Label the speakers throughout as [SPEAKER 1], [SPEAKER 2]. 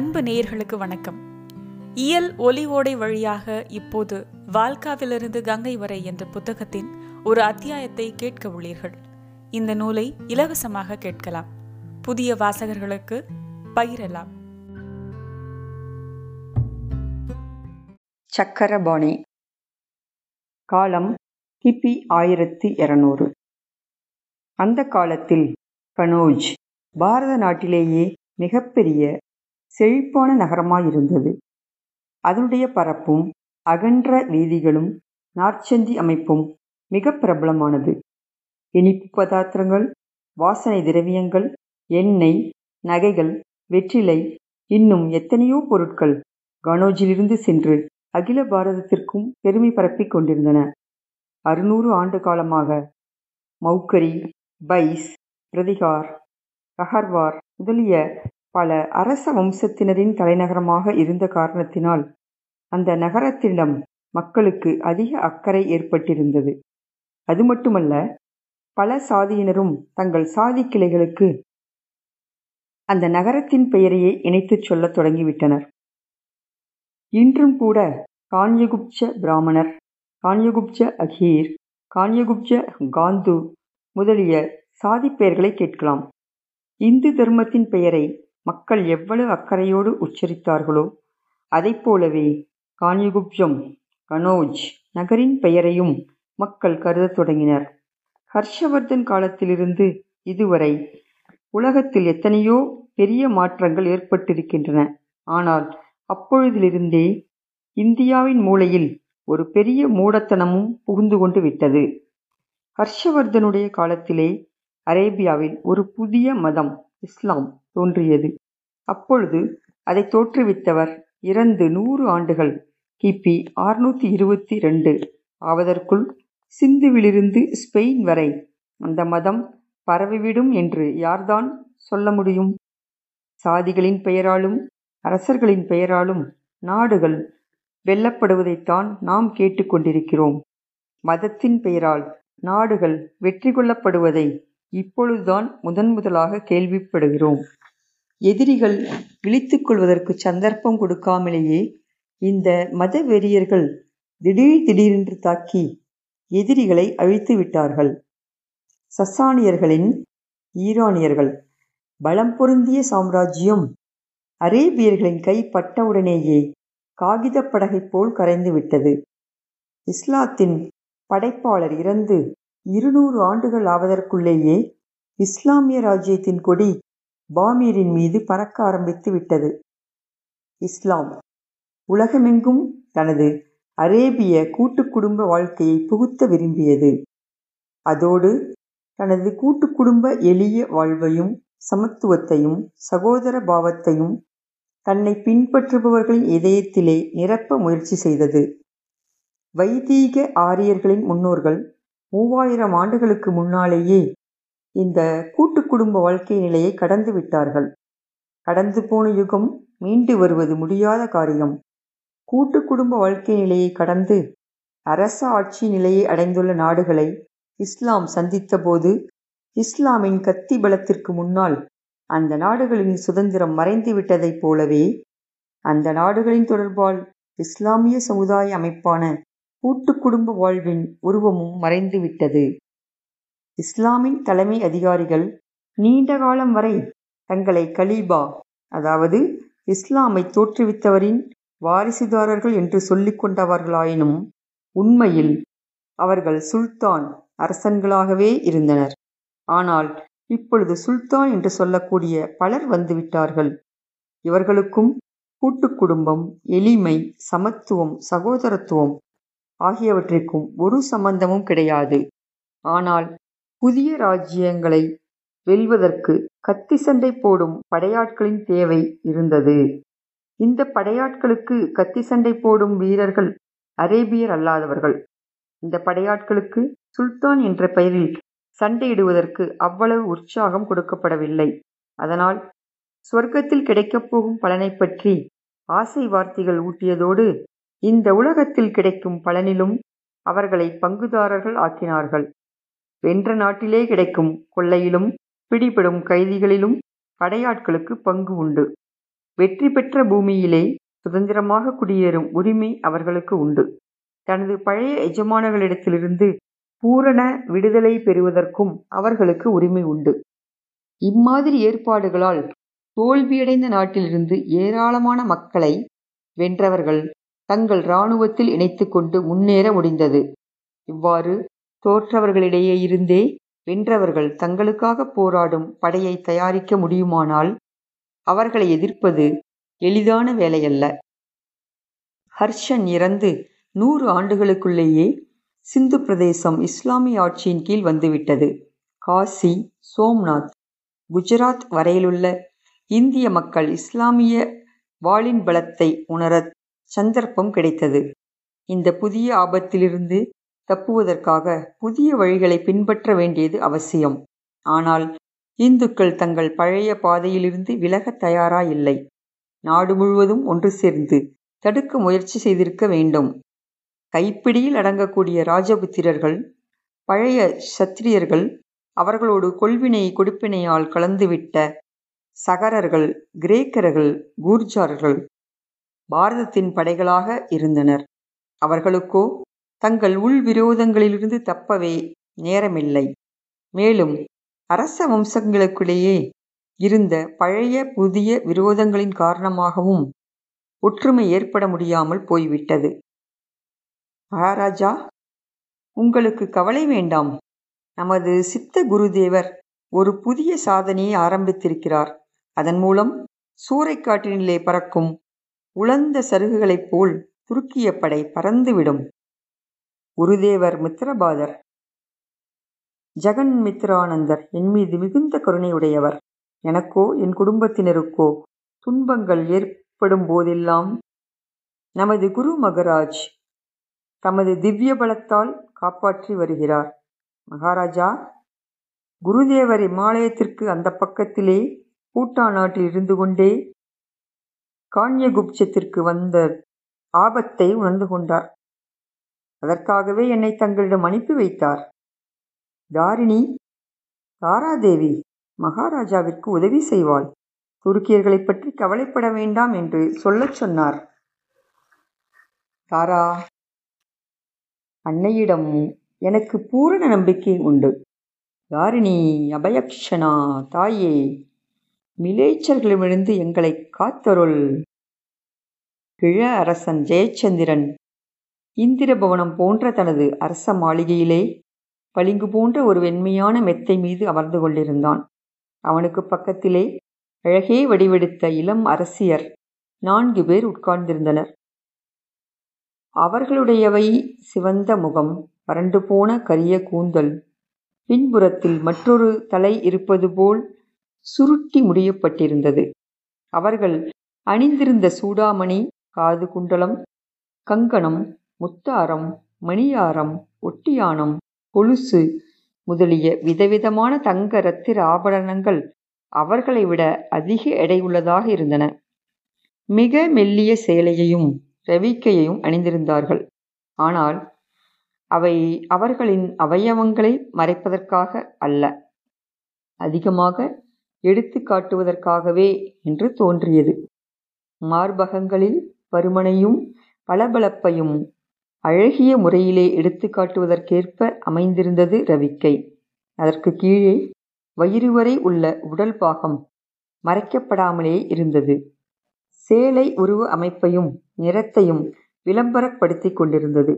[SPEAKER 1] அன்பு நேயர்களுக்கு வணக்கம். இயல் ஒலி ஓடை வழியாக இப்போது வால்காவிலிருந்து கங்கை வரை என்ற புத்தகத்தின் ஒரு அத்தியாயத்தை கேட்க உள்ளீர்கள். இந்த நூலை இலவசமாக கேட்கலாம். புதிய வாசகர்களுக்கு பகிரலாம்.
[SPEAKER 2] சக்கரபாணி காலம் கிபி ஆயிரத்தி இருநூறு. அந்த காலத்தில் கனோஜ் பாரத நாட்டிலேயே மிகப்பெரிய செழிப்பான நகரமாயிருந்தது. அதனுடைய பரப்பும் அகன்ற வீதிகளும் நார்ச்சந்தி அமைப்பும் மிக பிரபலமானது. இனிப்பு பதார்த்தங்கள் வாசனை திரவியங்கள் எண்ணெய் நகைகள் வெற்றிலை இன்னும் எத்தனையோ பொருட்கள் கனோஜிலிருந்து சென்று அகில பாரதத்திற்கும் பெருமை பரப்பிக் கொண்டிருந்தன. அறுநூறு ஆண்டு காலமாக மௌக்கரி பைஸ் பிரதிகார் கஹர்வார் முதலிய பல அரச வம்சத்தினரின் தலைநகரமாக இருந்த காரணத்தினால் அந்த நகரத்திடம் மக்களுக்கு அதிக அக்கறை ஏற்பட்டிருந்தது. அது மட்டுமல்ல பல சாதியினரும் தங்கள் சாதி கிளைகளுக்கு அந்த நகரத்தின் பெயரையே இணைத்துச் சொல்லத் தொடங்கிவிட்டனர். இன்றும் கூட கான்யகுப்ச பிராமணர் கான்யகுப்ச அகீர் கான்யகுப்ச காந்து முதலிய சாதி பெயர்களை கேட்கலாம். இந்து தர்மத்தின் பெயரை மக்கள் எவ்வளவு அக்கறையோடு உச்சரித்தார்களோ அதைப் போலவே கான்யகுப்ஜம் கனோஜ் நகரின் பெயரையும் மக்கள் கருதத் தொடங்கினர். ஹர்ஷவர்தன் காலத்திலிருந்து இதுவரை உலகத்தில் எத்தனையோ பெரிய மாற்றங்கள் ஏற்பட்டிருக்கின்றன. ஆனால் அப்பொழுதிலிருந்தே இந்தியாவின் மூலையில் ஒரு பெரிய மூடத்தனமும் புகுந்து கொண்டு விட்டது. ஹர்ஷவர்தனுடைய காலத்திலே அரேபியாவில் ஒரு புதிய மதம் இஸ்லாம் தோன்றியது. அப்பொழுது அதை தோற்றுவித்தவர் இறந்து நூறு ஆண்டுகள். கிபி ஆறுநூத்தி இருபத்தி ரெண்டு. ஆவதற்குள் சிந்துவிலிருந்து ஸ்பெயின் வரை அந்த மதம் பரவிவிடும் என்று யார்தான் சொல்ல முடியும்? சாதிகளின் பெயராலும் அரசர்களின் பெயராலும் நாடுகள் வெல்லப்படுவதைத்தான் நாம் கேட்டுக்கொண்டிருக்கிறோம் மதத்தின் பெயரால் நாடுகள் வெற்றி கொள்ளப்படுவதை இப்பொழுதுதான் முதன் முதலாக கேள்விப்படுகிறோம். எதிரிகள் இழித்துக்கொள்வதற்கு சந்தர்ப்பம் கொடுக்காமலேயே இந்த மத வெறியர்கள் திடீர் திடீரென்று தாக்கி எதிரிகளை அழித்து விட்டார்கள். சசானியர்களின் ஈரானியர்கள் பலம் பொருந்திய சாம்ராஜ்யம் அரேபியர்களின் கை பட்டவுடனேயே காகித படகை போல் கரைந்து விட்டது. இஸ்லாத்தின் படைப்பாளர் இறந்து இருநூறு ஆண்டுகள் ஆவதற்குள்ளேயே இஸ்லாமிய ராஜ்யத்தின் கொடி பாமீரின் மீது பறக்க ஆரம்பித்து விட்டது. இஸ்லாம் உலகமெங்கும் தனது அரேபிய கூட்டு குடும்ப வாழ்க்கையை புகுத்த விரும்பியது. அதோடு தனது கூட்டு குடும்ப எளிய வாழ்வையும் சமத்துவத்தையும் சகோதர பாவத்தையும் தன்னை பின்பற்றுபவர்களின் இதயத்திலே நிரப்ப முயற்சி செய்தது. வைதீக ஆரியர்களின் முன்னோர்கள் மூவாயிரம் ஆண்டுகளுக்கு முன்னாலேயே இந்த கூட்டு குடும்ப வாழ்க்கை நிலையை கடந்து விட்டார்கள். கடந்து போன யுகம் மீண்டு வருவது முடியாத காரியம். கூட்டு குடும்ப வாழ்க்கை நிலையை கடந்து அரச ஆட்சி நிலையை அடைந்துள்ள நாடுகளை இஸ்லாம் சந்தித்தபோது இஸ்லாமின் கத்தி பலத்திற்கு முன்னால் அந்த நாடுகளின் சுதந்திரம் மறைந்து விட்டதைப் போலவே அந்த நாடுகளின் தொடர்பால் இஸ்லாமிய சமுதாய அமைப்பான கூட்டு குடும்ப வாழ்வின் உருவமும் மறைந்துவிட்டது. இஸ்லாமின் தலைமை அதிகாரிகள் நீண்ட காலம் வரை தங்களை கலீபா அதாவது இஸ்லாமை தோற்றுவித்தவரின் வாரிசுதாரர்கள் என்று சொல்லிக் கொண்டவர்களாயினும் உண்மையில் அவர்கள் சுல்தான் அரசன்களாகவே இருந்தனர். ஆனால் இப்பொழுது சுல்தான் என்று சொல்லக்கூடிய பலர் வந்துவிட்டார்கள். இவர்களுக்கும் கூட்டு குடும்பம் எளிமை சமத்துவம் சகோதரத்துவம் ஆகியவற்றிற்கும் ஒரு சம்பந்தமும் கிடையாது. ஆனால் புதிய ராஜ்யங்களை வெல்வதற்கு கத்தி சண்டை போடும் படையாட்களின் தேவை இருந்தது. இந்த படையாட்களுக்கு கத்தி சண்டை போடும் வீரர்கள் அரேபியர் அல்லாதவர்கள். இந்த படையாட்களுக்கு சுல்தான் என்ற பெயரில் சண்டையிடுவதற்கு அவ்வளவு உற்சாகம் கொடுக்கப்படவில்லை. அதனால் சொர்க்கத்தில் கிடைக்கப் போகும் பலனை பற்றி ஆசை வார்த்தைகள் ஊட்டியதோடு இந்த உலகத்தில் கிடைக்கும் பலனிலும் அவர்களை பங்குதாரர்கள் ஆக்கினார்கள். வென்ற நாட்டிலே கிடைக்கும் கொள்ளையிலும் பிடிபடும் கைதிகளிலும் படையாட்களுக்கு பங்கு உண்டு. வெற்றி பெற்ற பூமியிலே சுதந்திரமாக குடியேறும் உரிமை அவர்களுக்கு உண்டு. தனது பழைய எஜமானர்களிடத்திலிருந்து பூரண விடுதலை பெறுவதற்கும் அவர்களுக்கு உரிமை உண்டு. இம்மாதிரி ஏற்பாடுகளால் தோல்வியடைந்த நாட்டிலிருந்து ஏராளமான மக்களை வென்றவர்கள் தங்கள் இராணுவத்தில் இணைத்து கொண்டு முன்னேற முடிந்தது. இவ்வாறு தோற்றவர்களிடையே இருந்தே வென்றவர்கள் தங்களுக்காக போராடும் படையை தயாரிக்க முடியுமானால் அவர்களை எதிர்ப்பது எளிதான வேலையல்ல. ஹர்ஷன் இறந்து நூறு ஆண்டுகளுக்குள்ளேயே சிந்து பிரதேசம் இஸ்லாமிய ஆட்சியின் கீழ் வந்துவிட்டது. காசி சோம்நாத் குஜராத் வரையிலுள்ள இந்திய மக்கள் இஸ்லாமிய வாளின் பலத்தை உணரத் சந்தர்ப்பம் கிடைத்தது. இந்த புதிய ஆபத்திலிருந்து தப்புவதற்காக புதிய வழிகளை பின்பற்ற வேண்டியது அவசியம். ஆனால் இந்துக்கள் தங்கள் பழைய பாதையிலிருந்து விலக தயாராயில்லை. நாடு முழுவதும் ஒன்று சேர்ந்து தடுக்க முயற்சி செய்திருக்க வேண்டும். கைப்பிடியில் அடங்கக்கூடிய ராஜபுத்திரர்கள் பழைய சத்திரியர்கள் அவர்களோடு கொள்வினை கொடுப்பினையால் கலந்துவிட்ட சகரர்கள் கிரேக்கர்கள் கூர்ஜார்கள் பாரதத்தின் படைகளாக இருந்தனர். அவர்களுக்கோ தங்கள் உள் விரோதங்களிலிருந்து தப்பவே நேரமில்லை. மேலும் அரச வம்சங்களுக்குள்ளேயே இருந்த பழைய புதிய விரோதங்களின் காரணமாகவும் ஒற்றுமை ஏற்பட முடியாமல் போய்விட்டது. மகாராஜா உங்களுக்கு கவலை வேண்டாம். நமது சித்த குருதேவர் ஒரு புதிய சாதனையை ஆரம்பித்திருக்கிறார். அதன் மூலம் சூறைக்காட்டினிலே பறக்கும் உலர்ந்த சருகுகளைப் போல் துருக்கிய படை பறந்துவிடும். குருதேவர் மித்ரபாதர் ஜெகன் மித்ரானந்தர் என் மீது மிகுந்த கருணையுடையவர். எனக்கோ என் குடும்பத்தினருக்கோ துன்பங்கள் ஏற்படும் போதெல்லாம் நமது குரு மகராஜ் தமது திவ்ய பலத்தால் காப்பாற்றி வருகிறார். மகாராஜா குருதேவர் இமாலயத்திற்கு அந்த பக்கத்திலே பூட்டான் நாட்டில் இருந்து கொண்டே கான்யகுப்சத்திற்கு வந்த ஆபத்தை உணர்ந்து கொண்டார். அதற்காகவே என்னை தங்களிடம் அனுப்பி வைத்தார். தாரிணி தாராதேவி மகாராஜாவிற்கு உதவி செய்வாள் துருக்கியர்களைப் பற்றி கவலைப்பட வேண்டாம் என்று சொல்லச் சொன்னார். தாரா அன்னையிடம் எனக்கு பூரண நம்பிக்கை உண்டு. தாரிணி அபயக்ஷனா தாயே மிலேச்சர்களிடமிருந்து எங்களை காத்தருள். கிழ அரசன் ஜெயச்சந்திரன் இந்திரபவனம் போன்ற தனது அரச மாளிகையிலே பளிங்கு போன்ற ஒரு வெண்மையான மெத்தை மீது அமர்ந்து கொண்டிருந்தான். அவனுக்கு பக்கத்திலே அழகே வடிவெடுத்த இளம் அரசியர் நான்கு பேர் உட்கார்ந்திருந்தனர். அவர்களுடையவை சிவந்த முகம் வறண்டு போன கரிய கூந்தல் பின்புறத்தில் மற்றொரு தலை இருப்பது போல் சுருட்டி முடியப்பட்டிருந்தது. அவர்கள் அணிந்திருந்த சூடாமணி காது குண்டலம் கங்கணம் முத்தாரம் மணியாரம் ஒட்டியானம் கொலுசு முதலிய விதவிதமான தங்க ரத்திர ஆபரணங்கள் அவர்களை விட அதிக எடையுள்ளதாக இருந்தன. மிக மெல்லிய சேலையையும் ரவிக்கையையும் அணிந்திருந்தார்கள். ஆனால் அவை அவர்களின் அவயவங்களை மறைப்பதற்காக அல்ல. அதிகமாக எடுத்து காட்டுவதற்காகவே என்று தோன்றியது. மார்பகங்களில் பருமனையும் பளபளப்பையும் அழகிய முறையிலே எடுத்து காட்டுவதற்கேற்ப அமைந்திருந்தது ரவிக்கை. அதற்கு கீழே வயிறு வரை உள்ள உடல் பாகம் மறைக்கப்படாமலே இருந்தது. சேலை உருவ அமைப்பையும் நிறத்தையும் விளம்பரப்படுத்திக் கொண்டிருந்தது.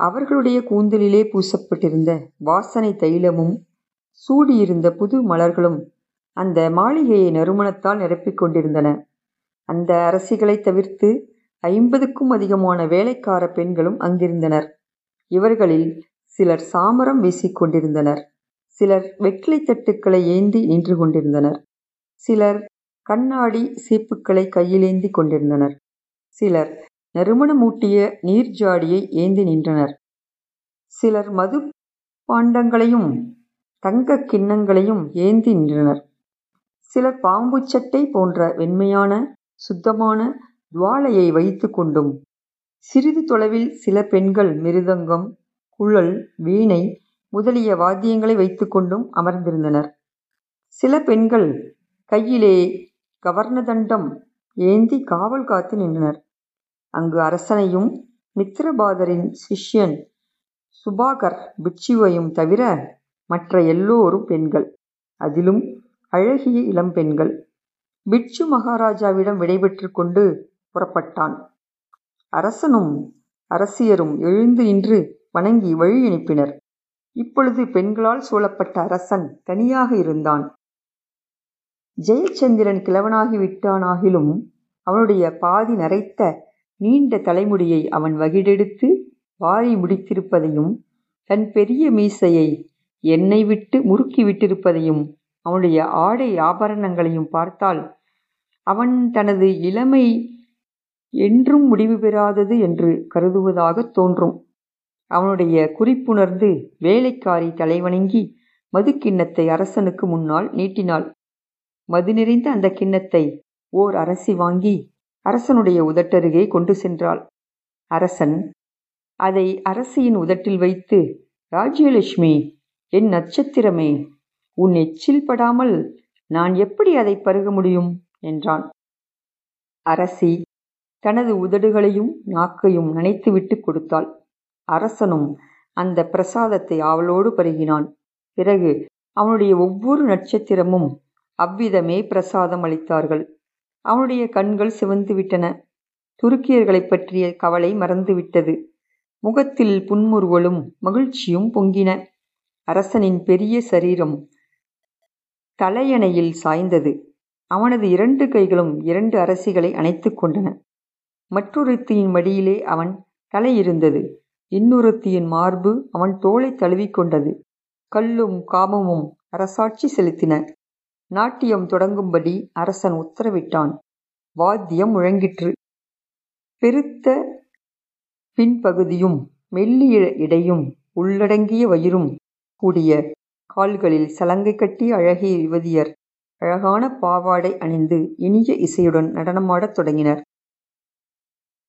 [SPEAKER 2] அவர்களுடைய கூந்தலிலே பூசப்பட்டிருந்த வாசனை தைலமும் சூடியிருந்த புது மலர்களும் அந்த மாளிகையை நறுமணத்தால் நிரப்பிக் கொண்டிருந்தன. அந்த அரசிகளை தவிர்த்து ஐம்பதுக்கும் அதிகமான வேலைக்கார பெண்களும் அங்கிருந்தனர். இவர்களில் சிலர் சாமரம் வீசிக் கொண்டிருந்தனர். சிலர் வெற்றிலை தட்டுக்களை ஏந்தி நின்று கொண்டிருந்தனர். சிலர் கண்ணாடி சீப்புக்களை கையிலேந்தி கொண்டிருந்தனர். சிலர் நறுமணமூட்டிய நீர்ஜாடியை ஏந்தி நின்றனர். சிலர் மது பாண்டங்களையும் தங்க கிண்ணங்களையும் ஏந்தி நின்றனர். சிலர் பாம்புச்சட்டை போன்ற வெண்மையான சுத்தமான துவாலையை வைத்து கொண்டும். சிறிது தொலைவில் சில பெண்கள் மிருதங்கம் குழல் வீணை முதலிய வாத்தியங்களை வைத்துக்கொண்டும் அமர்ந்திருந்தனர். சில பெண்கள் கையிலே கவர்ணதண்டம் ஏந்தி காவல் காத்து நின்றனர். அங்கு அரசனையும் மித்திரபாதரின் சிஷ்யன் சுபாகர் பிட்சுவையும் தவிர மற்ற எல்லோரும் பெண்கள். அதிலும் அழகிய இளம்பெண்கள். பிட்சு மகாராஜாவிடம் விடைபெற்று கொண்டு புறப்பட்டான். அரசனும் அரசியரும் எழுந்து நின்று வணங்கி வழி அனுப்பினர். இப்பொழுது பெண்களால் சூழப்பட்ட அரசன் தனியாக இருந்தான். ஜெயச்சந்திரன் கிழவனாகி விட்டானாகிலும் அவனுடைய பாதி நரைத்த நீண்ட தலைமுடியை அவன் வகிடெடுத்து வாரி முடித்திருப்பதையும் தன் பெரிய மீசையை என்னை விட்டு முறுக்கி விட்டிருப்பதையும் அவனுடைய ஆடை ஆபரணங்களையும் பார்த்தால் அவன் தனது இளமை என்றும் முடிவு பெறாதது என்று கருதுவதாகத் தோன்றும். அவனுடைய குறிப்புணர்ந்து வேலைக்காரி தலைவணங்கி மது கிண்ணத்தை அரசனுக்கு முன்னால் நீட்டினாள். மது நிறைந்த அந்த கிண்ணத்தை ஓர் அரசி வாங்கி அரசனுடைய உதட்டருகே கொண்டு சென்றாள். அரசன் அதை அரசியின் உதட்டில் வைத்து ராஜ்யலட்சுமி என் நட்சத்திரமே உன் எச்சில் படாமல் நான் எப்படி அதை பருக முடியும்? என்றான். அரசி தனது உதடுகளையும் நாக்கையும் நனைத்துவிட்டு கொடுத்தாள். அரசனும் அந்த பிரசாதத்தை அவளோடு பருகினான். பிறகு அவனுடைய ஒவ்வொரு நட்சத்திரமும் அவ்விதமே பிரசாதம் அளித்தார்கள். அவனுடைய கண்கள் சிவந்துவிட்டன. துருக்கியர்களைப் பற்றிய கவலை மறந்துவிட்டது. முகத்தில் புன்முறுவலும் மகிழ்ச்சியும் பொங்கின. அரசனின் பெரிய சரீரம் தலையணையில் சாய்ந்தது. அவனது இரண்டு கைகளும் இரண்டு அரசிகளை அணைத்து கொண்டன. மற்றொருத்தியின் மடியிலே அவன் தலை இருந்தது இன்னொருத்தியின் மார்பு அவன் தோளை தழுவிக்கொண்டது கல்லும் காமமும் அரசாட்சி செலுத்தின. நாட்டியம் தொடங்கும்படி அரசன் உத்தரவிட்டான். வாத்தியம் முழங்கிற்று. பெருத்த பின்பகுதியும் மெல்லிய இடையும் உள்ளடங்கிய வயிறும் கூடிய கால்களில் சலங்கை கட்டி அழகிய யுவதியர் அழகான பாவாடை அணிந்து இனிய இசையுடன் நடனமாடத் தொடங்கினர்.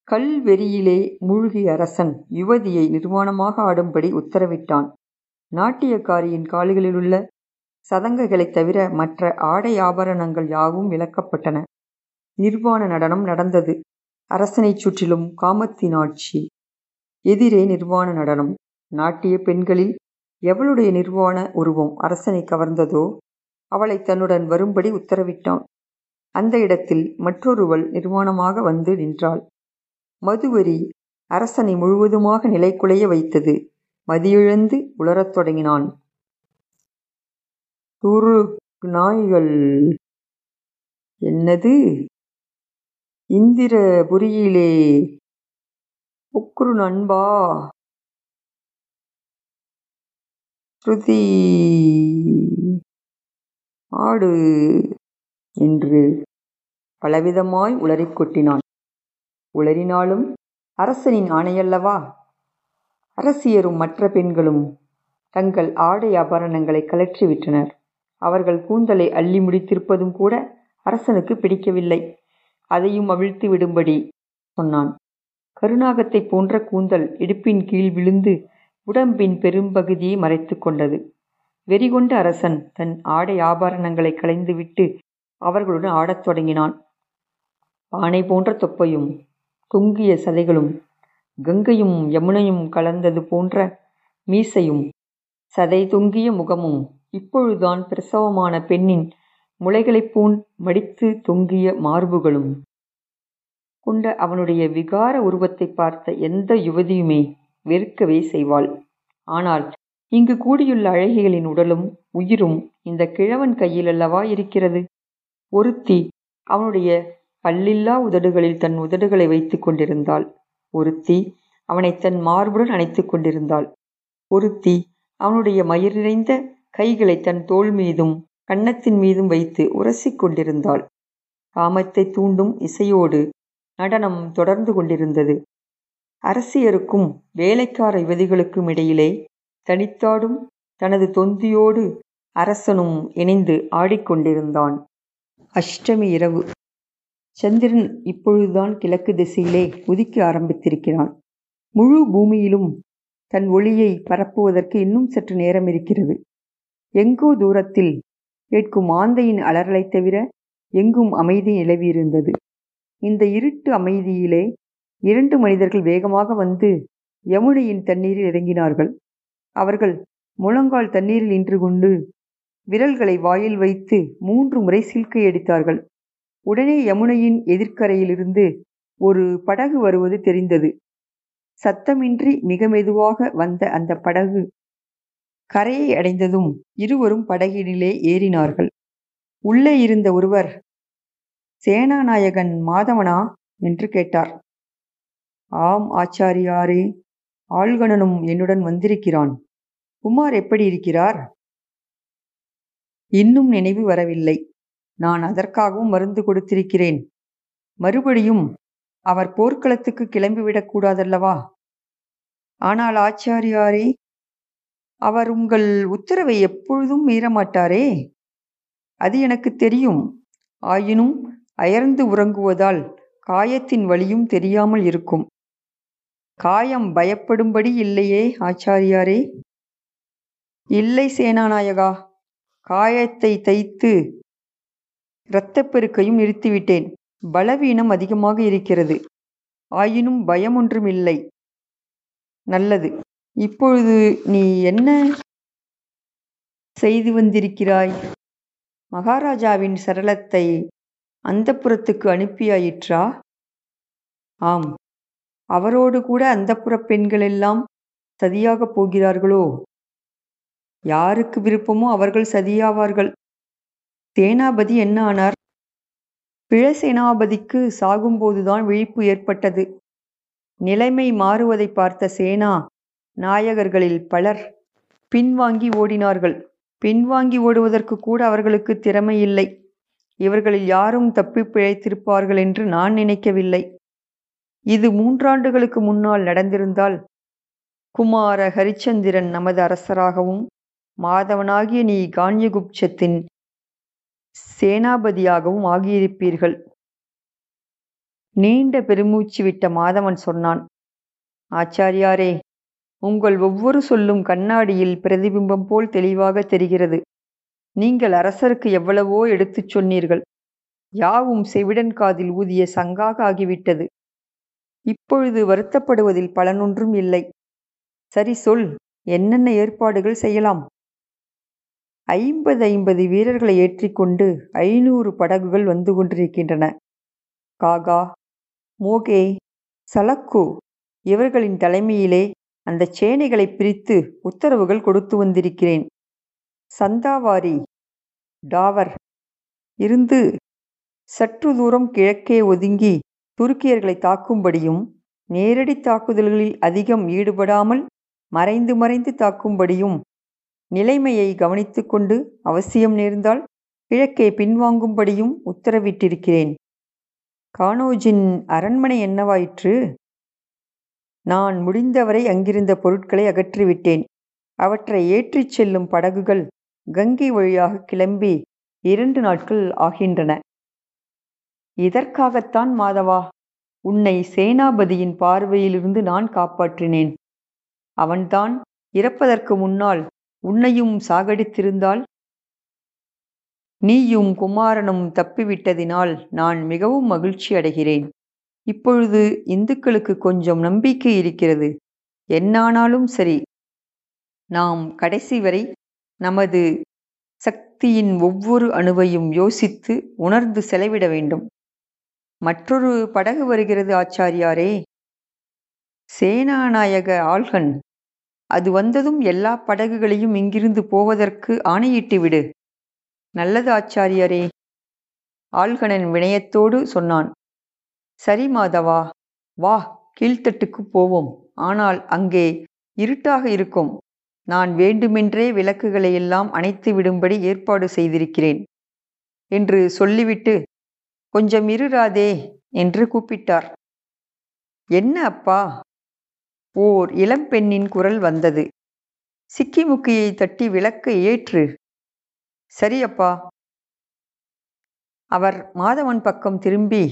[SPEAKER 2] கல்வெறியிலே மூழ்கிய அரசன் யுவதியை நிர்வாணமாக ஆடும்படி உத்தரவிட்டான். நாட்டியக்காரியின் கால்களிலுள்ள சதங்கைகளைத் தவிர மற்ற ஆடை ஆபரணங்கள் யாவும் விளக்கப்பட்டன. நிர்வாண நடனம் நடந்தது. அரசனைச் சுற்றிலும் காமத்தின் ஆட்சி எதிரே நிர்வாண நடனம். நாட்டிய பெண்களில் எவளுடைய நிர்வாண உருவம் அரசனை கவர்ந்ததோ அவளை தன்னுடன் வரும்படி உத்தரவிட்டான். அந்த இடத்தில் மற்றொருவள் நிர்வாணமாக வந்து நின்றாள். மதுவரி அரசனை முழுவதுமாக நிலைக்குலைய வைத்தது மதியிழந்து உளரத் தொடங்கினான். துரு நாய்கள். என்னது? இந்திரபுரியிலே. உக்ரு நண்பா. ஸ்ருதி ஆடு என்று பலவிதமாய் உளறிக் கொட்டினான். உளறினாலும் அரசனின் ஆணையல்லவா? அரசியரும் மற்ற பெண்களும் தங்கள் ஆடை ஆபரணங்களை கலற்றிவிட்டனர் அவர்கள் கூந்தலை அள்ளி முடித்திருப்பதும் கூட அரசனுக்கு பிடிக்கவில்லை. அதையும் அவிழ்த்து விடும்படி சொன்னான். கருணாகத்தை போன்ற கூந்தல் இடுப்பின் கீழ் விழுந்து உடம்பின் பெரும்பகுதியை மறைத்து கொண்டது. வெறிகொண்ட அரசன் தன் ஆடை ஆபரணங்களை களைந்துவிட்டு அவர்களுடன் ஆடத் தொடங்கினான். பானை போன்ற தொப்பையும் தொங்கிய சதைகளும் கங்கையும் யமுனையும் கலந்தது போன்ற மீசையும் சதை தொங்கிய முகமும் இப்பொழுதுதான் பிரசவமான பெண்ணின் முளைகளைப் போன் மடித்து தொங்கிய மார்புகளும். கொண்ட அவனுடைய விகார உருவத்தை பார்த்த எந்த யுவதியுமே வெறுக்கவே செய்வாள். ஆனால் இங்கு கூடியுள்ள அழகிகளின் உடலும் உயிரும் இந்த கிழவன் கையில் அல்லவா இருக்கிறது? ஒருத்தி அவனுடைய பல்லில்லா உதடுகளில் தன் உதடுகளை வைத்துக் கொண்டிருந்தாள். ஒருத்தி அவனை தன் மார்புடன் அணைத்துக் கொண்டிருந்தாள். ஒருத்தி அவனுடைய மயிர் நிறைந்த கைகளை தன் தோள் மீதும் கன்னத்தின் மீதும் வைத்து உரசிக் கொண்டிருந்தாள். காமத்தை தூண்டும் இசையோடு நடனம் தொடர்ந்து கொண்டிருந்தது. அரசியருக்கும் வேலைக்கார யுவதிகளுக்கும் இடையிலே தனித்தாடும் தனது தொந்தியோடு அரசனும் இணைந்து ஆடிக்கொண்டிருந்தான். அஷ்டமி இரவு. சந்திரன் இப்பொழுதுதான் கிழக்கு திசையிலே உதிக்க ஆரம்பித்திருக்கிறான். முழு பூமியிலும் தன் ஒளியை பரப்புவதற்கு இன்னும் சற்று நேரம் இருக்கிறது. எங்கோ தூரத்தில் கேட்கும் ஆந்தையின் அலறலைத் தவிர எங்கும் அமைதி நிலவியிருந்தது. இந்த இருட்டு அமைதியிலே இரண்டு மனிதர்கள் வேகமாக வந்து யமுனையின் தண்ணீரில் இறங்கினார்கள். அவர்கள் முழங்கால் தண்ணீரில் நின்று கொண்டு விரல்களை வாயில் வைத்து மூன்று முறை சில்கை அடித்தார்கள். உடனே யமுனையின் எதிர்க்கரையிலிருந்து ஒரு படகு வருவது தெரிந்தது. சத்தமின்றி மிக மெதுவாக வந்த அந்த படகு கரையை அடைந்ததும் இருவரும் படகினிலே ஏறினார்கள். உள்ளே இருந்த ஒருவர் சேனாநாயகன் மாதவனா? என்று கேட்டார். ஆம் ஆச்சாரியாரே ஆள்கணனும் என்னுடன் வந்திருக்கிறான். குமார் எப்படி இருக்கிறார்? இன்னும் நினைவு வரவில்லை. நான் அதற்காகவும் மருந்து கொடுத்திருக்கிறேன். மறுபடியும் அவர் போர்க்களத்துக்கு கிளம்பிவிடக் கூடாதல்லவா? ஆனால் ஆச்சாரியாரே அவர் உங்கள் உத்தரவை எப்பொழுதும் மீறமாட்டாரே? அது எனக்கு தெரியும். ஆயினும் அயர்ந்து உறங்குவதால் காயத்தின் வலியும் தெரியாமல் இருக்கும். காயம் பயப்படும்படி இல்லையே ஆச்சாரியாரே. இல்லை சேனாநாயகா காயத்தை தைத்து இரத்தப்பெருக்கையும் நிறுத்திவிட்டேன். பலவீனம் அதிகமாக இருக்கிறது. ஆயினும் பயம் ஒன்றும் இல்லை நல்லது. இப்பொழுது நீ என்ன செய்து வந்திருக்கிறாய்? மகாராஜாவின் சரளத்தை அந்தப்புறத்துக்கு அனுப்பியாயிற்றா? ஆம். அவரோடு கூட அந்தப்புறப் பெண்களெல்லாம் சதியாகப் போகிறார்களோ? யாருக்கு விருப்பமோ அவர்கள் சதியாவார்கள். சேனாபதி என்ன ஆனார்? பிழசேனாபதிக்கு சாகும்போதுதான் விழிப்பு ஏற்பட்டது. நிலைமை மாறுவதை பார்த்த சேனா நாயகர்களில் பலர் பின்வாங்கி ஓடினார்கள். பின்வாங்கி ஓடுவதற்கு கூட அவர்களுக்கு திறமை இல்லை இவர்களில் யாரும் தப்பி பிழைத்திருப்பார்கள் என்று நான் நினைக்கவில்லை. இது மூன்றாண்டுகளுக்கு முன்னால் நடந்திருந்தால் குமார ஹரிச்சந்திரன் நமது அரசராகவும் மாதவனாகிய நீ கான்யகுப்சத்தின் சேனாபதியாகவும் ஆகியிருப்பீர்கள். நீண்ட பெருமூச்சு விட்ட மாதவன் சொன்னான் ஆச்சாரியாரே உங்கள் ஒவ்வொரு சொல்லும் கண்ணாடியில் பிரதிபிம்பம் போல் தெளிவாக தெரிகிறது. நீங்கள் அரசருக்கு எவ்வளவோ எடுத்துச் சொன்னீர்கள். யாவும் செவிடன் காதில் ஊதிய சங்காக ஆகிவிட்டது. இப்பொழுது வருத்தப்படுவதில் பலனொன்றும் இல்லை. சரி சொல் என்னென்ன ஏற்பாடுகள் செய்யலாம்? ஐம்பது ஐம்பது வீரர்களை ஏற்றிக்கொண்டு ஐநூறு படகுகள் வந்து கொண்டிருக்கின்றன. காகா மோகே சலக்கு இவர்களின் தலைமையிலே அந்த சேனைகளை பிரித்து உத்தரவுகள் கொடுத்து வந்திருக்கிறேன். சந்தாவாரி டாவர் இருந்து சற்று தூரம் கிழக்கே ஒதுங்கி துருக்கியர்களை தாக்கும்படியும் நேரடி தாக்குதல்களில் அதிகம் ஈடுபடாமல் மறைந்து மறைந்து தாக்கும்படியும் நிலைமையை கவனித்துக்கொண்டு அவசியம் நேர்ந்தால் கிழக்கே பின்வாங்கும்படியும் உத்தரவிட்டிருக்கிறேன். கானோஜின் அரண்மனை என்னவாயிற்று? நான் முடிந்தவரை அங்கிருந்த பொருட்களை அகற்றிவிட்டேன். அவற்றை ஏற்றிச் செல்லும் படகுகள் கங்கை வழியாக கிளம்பி இரண்டு நாட்கள் ஆகின்றன. இதற்காகத்தான் மாதவா உன்னை சேனாபதியின் பார்வையிலிருந்து நான் காப்பாற்றினேன். அவன்தான் இறப்பதற்கு முன்னால் உன்னையும் சாகடித்திருந்தால் நீயும் குமாரனும் தப்பிவிட்டதினால் நான் மிகவும் மகிழ்ச்சி அடைகிறேன். இப்பொழுது இந்துக்களுக்கு கொஞ்சம் நம்பிக்கை இருக்கிறது. என்னானாலும் சரி. நாம் கடைசி வரை நமது சக்தியின் ஒவ்வொரு அணுவையும் யோசித்து உணர்ந்து செலவிட வேண்டும். மற்றொரு படகு வருகிறது ஆச்சாரியாரே. சேனாநாயக ஆல்கன் அது வந்ததும் எல்லா படகுகளையும் இங்கிருந்து போவதற்கு ஆணையிட்டு விடு. நல்லது ஆச்சாரியரே ஆள்கணன் வினயத்தோடு சொன்னான். சரி மாதவா வா கீழ்த்தட்டுக்கு போவோம். ஆனால் அங்கே இருட்டாக இருக்கும். நான் வேண்டுமென்றே விளக்குகளை எல்லாம் அணைத்து விடும்படி ஏற்பாடு செய்திருக்கிறேன் என்று சொல்லிவிட்டு கொஞ்சம் இருராதே என்று கூப்பிட்டார். என்ன அப்பா? ஓர் இளம்பெண்ணின் குரல் வந்தது. சிக்கிமுக்கியை தட்டி விளக்க ஏற்று சரி அப்பா. அவர் மாதவன் பக்கம் திரும்பி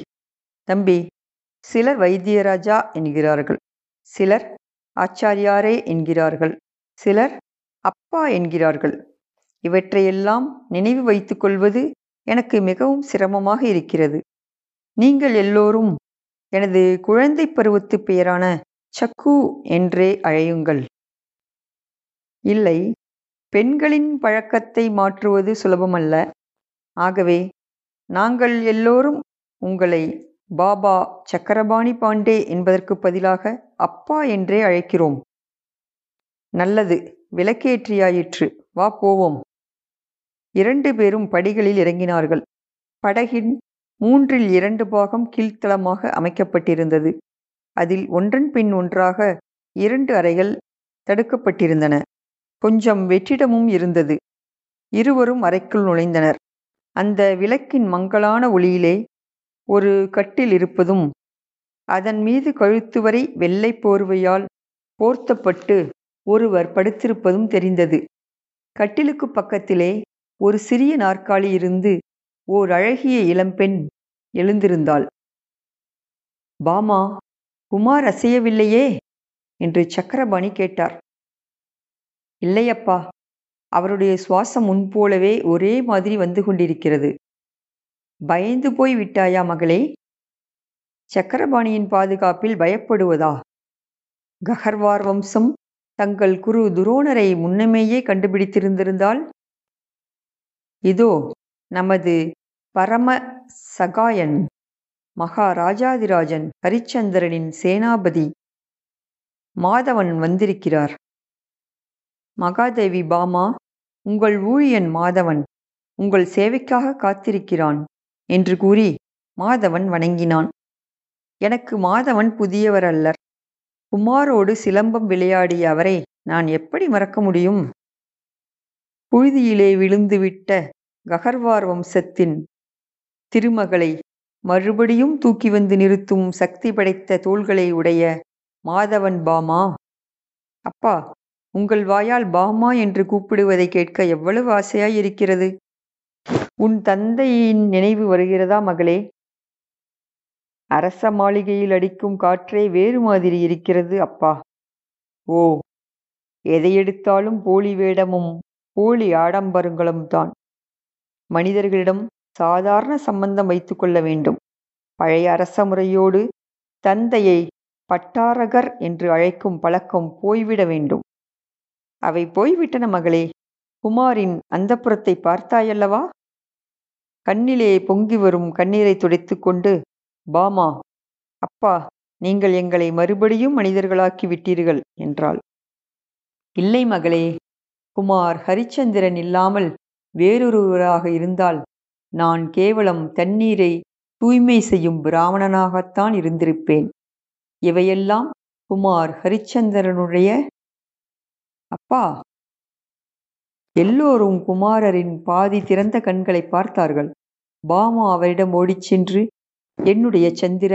[SPEAKER 2] தம்பி சிலர் வைத்தியராஜா என்கிறார்கள். சிலர் ஆச்சாரியாரே என்கிறார்கள். சிலர் அப்பா என்கிறார்கள். இவற்றையெல்லாம் நினைவு வைத்துக் கொள்வது எனக்கு மிகவும் சிரமமாக இருக்கிறது. நீங்கள் எல்லோரும் எனது குழந்தை பருவத்து பெயரான சக்கு என்றே அழையுங்கள். இல்லை பெண்களின் பழக்கத்தை மாற்றுவது சுலபமல்ல. ஆகவே நாங்கள் எல்லோரும் உங்களை பாபா சக்கரபாணி பாண்டே என்பதற்கு பதிலாக அப்பா என்றே அழைக்கிறோம். நல்லது விளக்கேற்றியாயிற்று. வா போவோம். இரண்டு பேரும் படிகளில் இறங்கினார்கள். படகின் மூன்றில் இரண்டு பாகம் கீழ்த்தளமாக அமைக்கப்பட்டிருந்தது. அதில் ஒன்றன் பின் ஒன்றாக இரண்டு அறைகள் தடுக்கப்பட்டிருந்தன. கொஞ்சம் வெற்றிடமும் இருந்தது. இருவரும் அறைக்குள் நுழைந்தனர். அந்த விளக்கின் மங்கலான ஒளியிலே ஒரு கட்டில் இருப்பதும் அதன் மீது கழுத்து வரை வெள்ளை போர்வையால் போர்த்தப்பட்டு ஒருவர் படுத்திருப்பதும் தெரிந்தது. கட்டிலுக்கு பக்கத்திலே ஒரு சிறிய நாற்காலி இருந்து ஓர் அழகிய இளம்பெண் எழுந்திருந்தாள். பாமா குமார் அசையவில்லையே? என்று சக்கரபாணி கேட்டார். இல்லையப்பா அவருடைய சுவாசம் முன்போலவே ஒரே மாதிரி வந்து கொண்டிருக்கிறது. பயந்து போய் விட்டாயா மகளே? சக்கரபாணியின் பாதுகாப்பில் பயப்படுவதா? ககர்வார் வம்சம் தங்கள் குரு துரோணரை முன்னமேயே கண்டுபிடித்திருந்திருந்தால் இதோ நமது பரம சகாயன் மகாராஜாதிராஜன் ஹரிச்சந்திரனின் சேனாபதி மாதவன் வந்திருக்கிறார். மகாதேவி பாமா உங்கள் ஊழியன் மாதவன் உங்கள் சேவைக்காக காத்திருக்கிறான் என்று கூறி மாதவன் வணங்கினான். எனக்கு மாதவன் புதியவர் அல்லர் குமாரோடு சிலம்பம் விளையாடிய அவரை நான் எப்படி மறக்க முடியும்? புழுதியிலே விழுந்துவிட்ட ககர்வார் வம்சத்தின் திருமகளை மறுபடியும் தூக்கி வந்து நிறுத்தும் சக்தி படைத்த தோள்களை உடைய மாதவன் பாமா? அப்பா உங்கள் வாயால் பாமா என்று கூப்பிடுவதை கேட்க எவ்வளவு ஆசையாய் இருக்கிறது உன் தந்தையின் நினைவு வருகிறதா மகளே? அரச மாளிகையில் அடிக்கும் காற்றே வேறு மாதிரி இருக்கிறது அப்பா. ஓ எதை எடுத்தாலும் போலி வேடமும் போலி ஆடம்பரங்களும் தான். மனிதர்களிடம் சாதாரண சம்பந்தம் வைத்துக் கொள்ள வேண்டும். பழைய அரச முறையோடு தந்தையை பட்டாரகர் என்று அழைக்கும் பழக்கம் போய்விட வேண்டும். அவை போய்விட்டன மகளே குமாரின் அந்தப்புறத்தை பார்த்தாயல்லவா? கண்ணிலே பொங்கி வரும் கண்ணீரை துடைத்து கொண்டு பாமா அப்பா நீங்கள் எங்களை மறுபடியும் மனிதர்களாக்கி விட்டீர்கள் என்றாள். இல்லை மகளே குமார் ஹரிச்சந்திரன் இல்லாமல் வேறொருவராக இருந்தால் நான் கேவலம் தண்ணீரை தூய்மை செய்யும் பிராமணனாகத்தான் இருந்திருப்பேன். இவையெல்லாம் குமார் ஹரிச்சந்திரனுடைய அப்பா. எல்லோரும் குமாரரின் பாதி திறந்த கண்களை பார்த்தார்கள். பாமா அவரிடம் ஓடிச் சென்று என்னுடைய சந்திர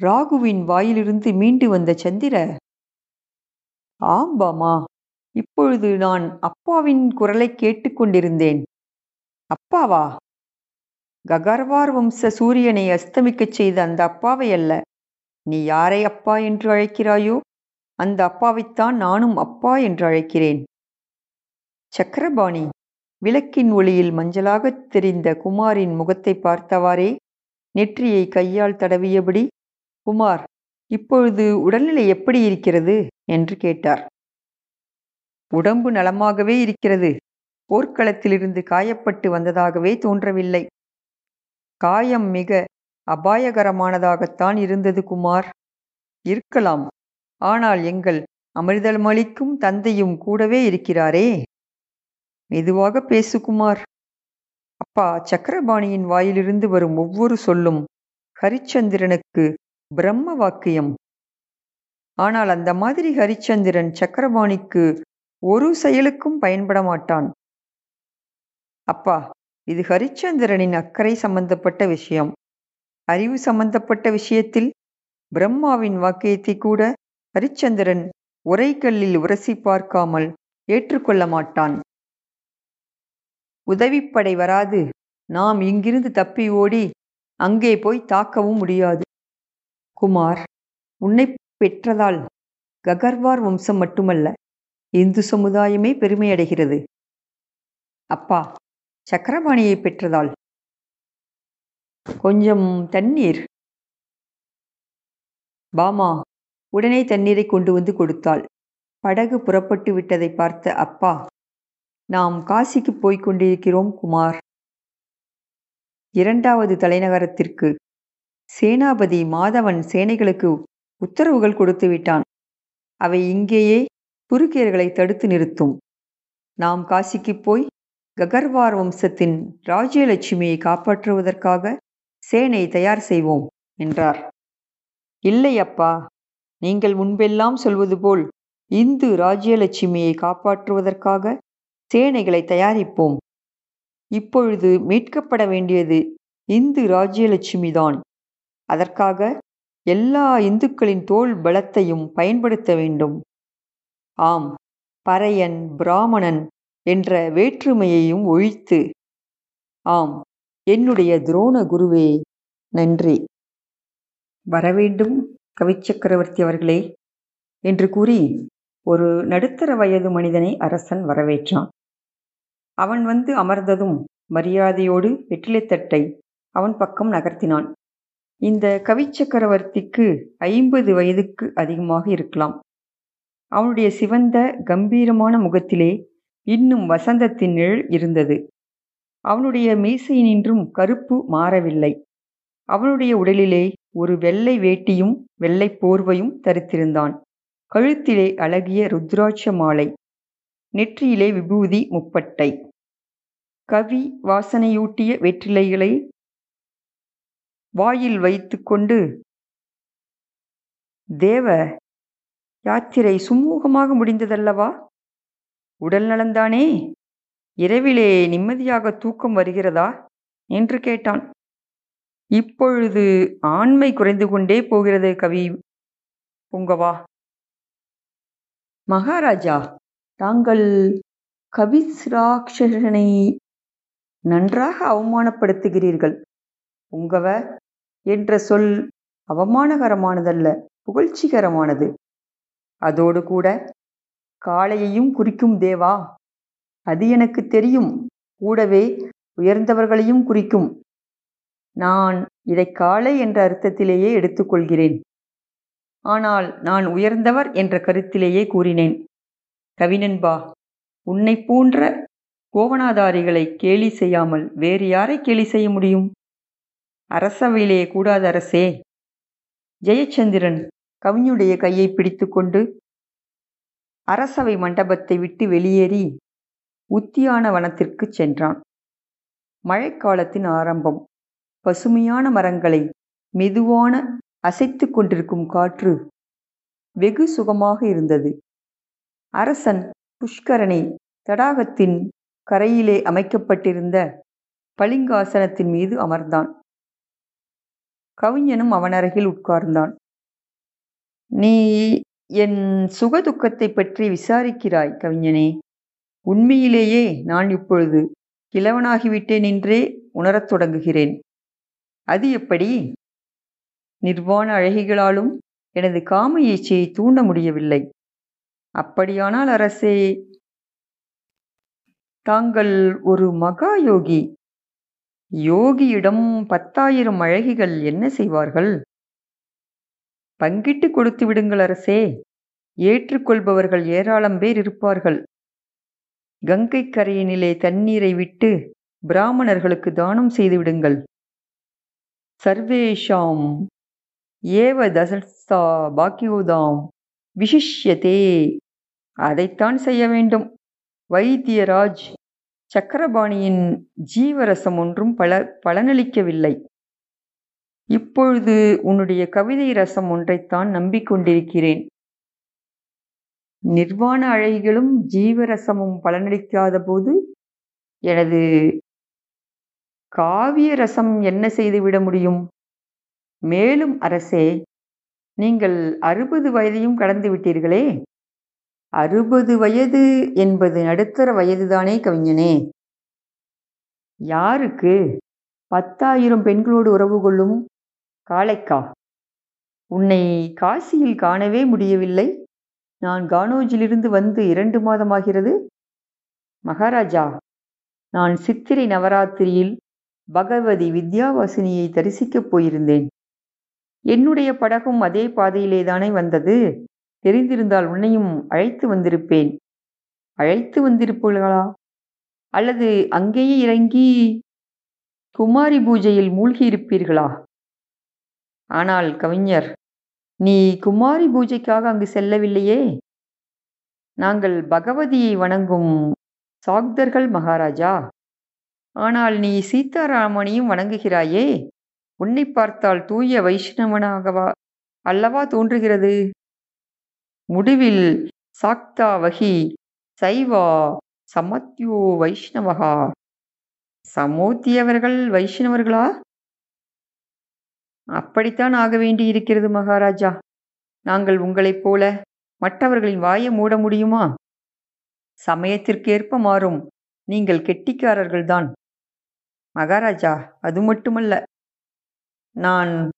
[SPEAKER 2] ராகுவின் வாயிலிருந்து மீண்டு வந்த சந்திர? ஆம் பாமா. இப்பொழுது நான் அப்பாவின் குரலை கேட்டுக்கொண்டிருந்தேன். அப்பாவா? ககர்வார் வம்ச சூரியனை அஸ்தமிக்கச் செய்த அந்த அப்பாவை அல்ல. நீ யாரை அப்பா என்று அழைக்கிறாயோ அந்த அப்பாவைத்தான் நானும் அப்பா என்று அழைக்கிறேன். சக்கரபாணி விளக்கின் ஒளியில் மஞ்சளாகத் தெரிந்த குமாரின் முகத்தை பார்த்தவாறே நெற்றியை கையால் தடவியபடி குமார் இப்பொழுது உடல்நிலை எப்படி இருக்கிறது? என்று கேட்டார். உடம்பு நலமாகவே இருக்கிறது. போர்க்களத்திலிருந்து காயப்பட்டு வந்ததாகவே தோன்றவில்லை. காயம் மிக அபாயகரமானதாகத்தான் இருந்தது குமார். இருக்கலாம். ஆனால் எங்கள் அமிர்தமளிக்கும் தந்தையும் கூடவே இருக்கிறாரே. மெதுவாக பேசு குமார். அப்பா சக்கரபாணியின் வாயிலிருந்து வரும் ஒவ்வொரு சொல்லும் ஹரிச்சந்திரனுக்கு பிரம்ம வாக்கியம். ஆனால் அந்த மாதிரி ஹரிச்சந்திரன் சக்கரபாணிக்கு ஒரு செயலுக்கும் பயன்பட மாட்டான் அப்பா இது ஹரிச்சந்திரனின் அக்கறை சம்பந்தப்பட்ட விஷயம். அறிவு சம்பந்தப்பட்ட விஷயத்தில் பிரம்மாவின் வாக்கியத்தை கூட ஹரிச்சந்திரன் உரைக்கல்லில் உரசி பார்க்காமல் ஏற்றுக்கொள்ள மாட்டான். உதவிப்படை வராது. நாம் இங்கிருந்து தப்பி ஓடி அங்கே போய் தாக்கவும் முடியாது. குமார் உன்னை பெற்றதால் ககர்வார் வம்சம் மட்டுமல்ல. இந்து சமுதாயமே பெருமையடைகிறது அப்பா சக்கரபாணியை பெற்றதால். கொஞ்சம் தண்ணீர். பாமா உடனே தண்ணீரை கொண்டு வந்து கொடுத்தாள். படகு புறப்பட்டு விட்டதை பார்த்த அப்பா நாம் காசிக்கு போய்க் கொண்டிருக்கிறோம் குமார். இரண்டாவது தலைநகரத்திற்கு சேனாபதி மாதவன் சேனைகளுக்கு உத்தரவுகள் கொடுத்து விட்டான். அவை இங்கேயே துருக்கியர்களை தடுத்து நிறுத்தும். நாம் காசிக்கு போய் ககர்வார் வம்சத்தின் ராஜ்யலட்சுமியை காப்பாற்றுவதற்காக சேனை தயார் செய்வோம் என்றார். இல்லை அப்பா நீங்கள் முன்பெல்லாம் சொல்வது போல் இந்து ராஜ்யலட்சுமியை காப்பாற்றுவதற்காக சேனைகளை தயாரிப்போம். இப்பொழுது மீட்கப்பட வேண்டியது இந்து ராஜ்யலட்சுமி தான் அதற்காக எல்லா இந்துக்களின் தோல் பலத்தையும் பயன்படுத்த வேண்டும். ஆம் பறையன் பிராமணன் என்ற வேற்றுமையையும் ஒழித்து. ஆம் என்னுடைய துரோண குருவே நன்றி. வரவேண்டும் கவிச்சக்கரவர்த்தி அவர்களே என்று கூறி ஒரு நடுத்தர வயது மனிதனை அரசன் வரவேற்றான். அவன் வந்து அமர்ந்ததும் மரியாதையோடு வெற்றிலைத்தட்டை அவன் பக்கம் நகர்த்தினான். இந்த கவிச்சக்கரவர்த்திக்கு ஐம்பது வயதுக்கு அதிகமாக இருக்கலாம். அவனுடைய சிவந்த கம்பீரமான முகத்திலே இன்னும் வசந்தத்தின் நிழல் இருந்தது. அவனுடைய மீசையினின்றும் கருப்பு மாறவில்லை. அவனுடைய உடலிலே ஒரு வெள்ளை வேட்டியும் வெள்ளை போர்வையும் தரித்திருந்தான். கழுத்திலே அழகிய ருத்ராட்ச மாலை. நெற்றியிலே விபூதி முப்பட்டை. கவி வாசனையூட்டிய வெற்றிலைகளை வாயில் வைத்துக்கொண்டு தேவ யாத்திரை சுமூகமாக முடிந்ததல்லவா? உடல் நலந்தானே? இரவிலே நிம்மதியாக தூக்கம் வருகிறதா? என்று கேட்டான். இப்பொழுது ஆண்மை குறைந்து கொண்டே போகிறது கவி. புங்கவா மகாராஜா தாங்கள் கவிசிராட்சனை நன்றாக அவமானப்படுத்துகிறீர்கள். உங்கவ என்ற சொல் அவமானகரமானதல்ல புகழ்ச்சிகரமானது. அதோடு கூட காளையையும் குறிக்கும் தேவா. அது எனக்கு தெரியும். கூடவே உயர்ந்தவர்களையும் குறிக்கும். நான் இதை காளை என்ற அர்த்தத்திலேயே எடுத்துக்கொள்கிறேன். ஆனால் நான் உயர்ந்தவர் என்ற கருத்திலேயே கூறினேன். கவினன்பா உன்னை போன்ற கோவணாதாரிகளை கேலி செய்யாமல் வேறு யாரை கேலி செய்ய முடியும்? அரசவையிலேயே கூடாத அரசே. ஜெயச்சந்திரன் கவிஞுடைய கையை பிடித்துக்கொண்டு அரசவை மண்டபத்தை விட்டு வெளியேறி உத்தியான வனத்திற்குச் சென்றான். மழைக்காலத்தின் ஆரம்பம். பசுமையான மரங்களை மெதுவான அசைத்து கொண்டிருக்கும் காற்று வெகு சுகமாக இருந்தது. அரசன் புஷ்கரனை தடாகத்தின் கரையிலே அமைக்கப்பட்டிருந்த பளிங்காசனத்தின் மீது அமர்ந்தான். கவிஞனும் அவனருகில் உட்கார்ந்தான். நீ என் சுகதுக்கத்தை பற்றி விசாரிக்கிறாய் கவிஞனே. உண்மையிலேயே நான் இப்பொழுது கிழவனாகிவிட்டேன் என்றே உணரத் தொடங்குகிறேன். அது எப்படி? நிர்வாண அழகிகளாலும் எனது காம ஈச்சையை தூண்ட முடியவில்லை. அப்படியானால் அரசே தாங்கள் ஒரு மகா யோகி. யோகியிடம் பத்தாயிரம் அழகிகள் என்ன செய்வார்கள்? பங்கிட்டு கொடுத்து விடுங்கள் அரசே. ஏற்றுக்கொள்பவர்கள் ஏராளம் பேர் இருப்பார்கள். கங்கை கரையினிலே தண்ணீரை விட்டு பிராமணர்களுக்கு தானம் செய்து விடுங்கள். சர்வேஷாம். ஏவ தசஸ்தா பாக்கியோதாம் விசிஷ்யதே. அதைத்தான் செய்ய வேண்டும். வைத்தியராஜ் சக்கரபாணியின் ஜீவரசம் ஒன்றும் பல பலனளிக்கவில்லை. இப்பொழுது உன்னுடைய கவிதை ரசம் ஒன்றைத்தான் நம்பிக்கொண்டிருக்கிறேன். நிர்வாண அழகிகளும் ஜீவரசமும் பலனளிக்காத போது எனது காவிய ரசம் என்ன செய்துவிட முடியும்? மேலும் அரசே நீங்கள் அறுபது வயதையும் கடந்து விட்டீர்களே. அறுபது வயது என்பது நடுத்தர வயதுதானே கவிஞனே. யாருக்கு? பத்தாயிரம் பெண்களோடு உறவு கொள்ளும் காளைக்கா. உன்னை காசியில் காணவே முடியவில்லை. நான் கானோஜிலிருந்து வந்து இரண்டு மாதமாகிறது. மகாராஜா நான் சித்திரை நவராத்திரியில் பகவதி வித்யாவாசினியை தரிசிக்கப் போயிருந்தேன். என்னுடைய படகும் அதே பாதையிலேதானே வந்தது. தெரிந்திருந்தால் உன்னையும் அழைத்து வந்திருப்பேன். அழைத்து வந்திருப்பீர்களா? அல்லது அங்கேயே இறங்கி குமாரி பூஜையில் மூழ்கியிருப்பீர்களா? ஆனால் கவிஞர் நீ குமாரி பூஜைக்காக அங்கு செல்லவில்லையே? நாங்கள் பகவதியை வணங்கும் சாக்தர்கள் மகாராஜா. ஆனால் நீ சீதாராமனையும் வணங்குகிறாயே? உன்னை பார்த்தால் தூய வைஷ்ணவனாகவா அல்லவா தோன்றுகிறது? முடிவில் சாக்தா வகி சைவா சமத்யோ வைஷ்ணவகா சமூத்தியவர்கள் வைஷ்ணவர்களா? அப்படித்தான் ஆக வேண்டி இருக்கிறது மகாராஜா. நாங்கள் உங்களைப் போல மற்றவர்களின் வாயை மூட முடியுமா? சமயத்திற்கேற்ப மாறும். நீங்கள் கெட்டிக்காரர்கள்தான். மகாராஜா அது மட்டுமல்ல. நான்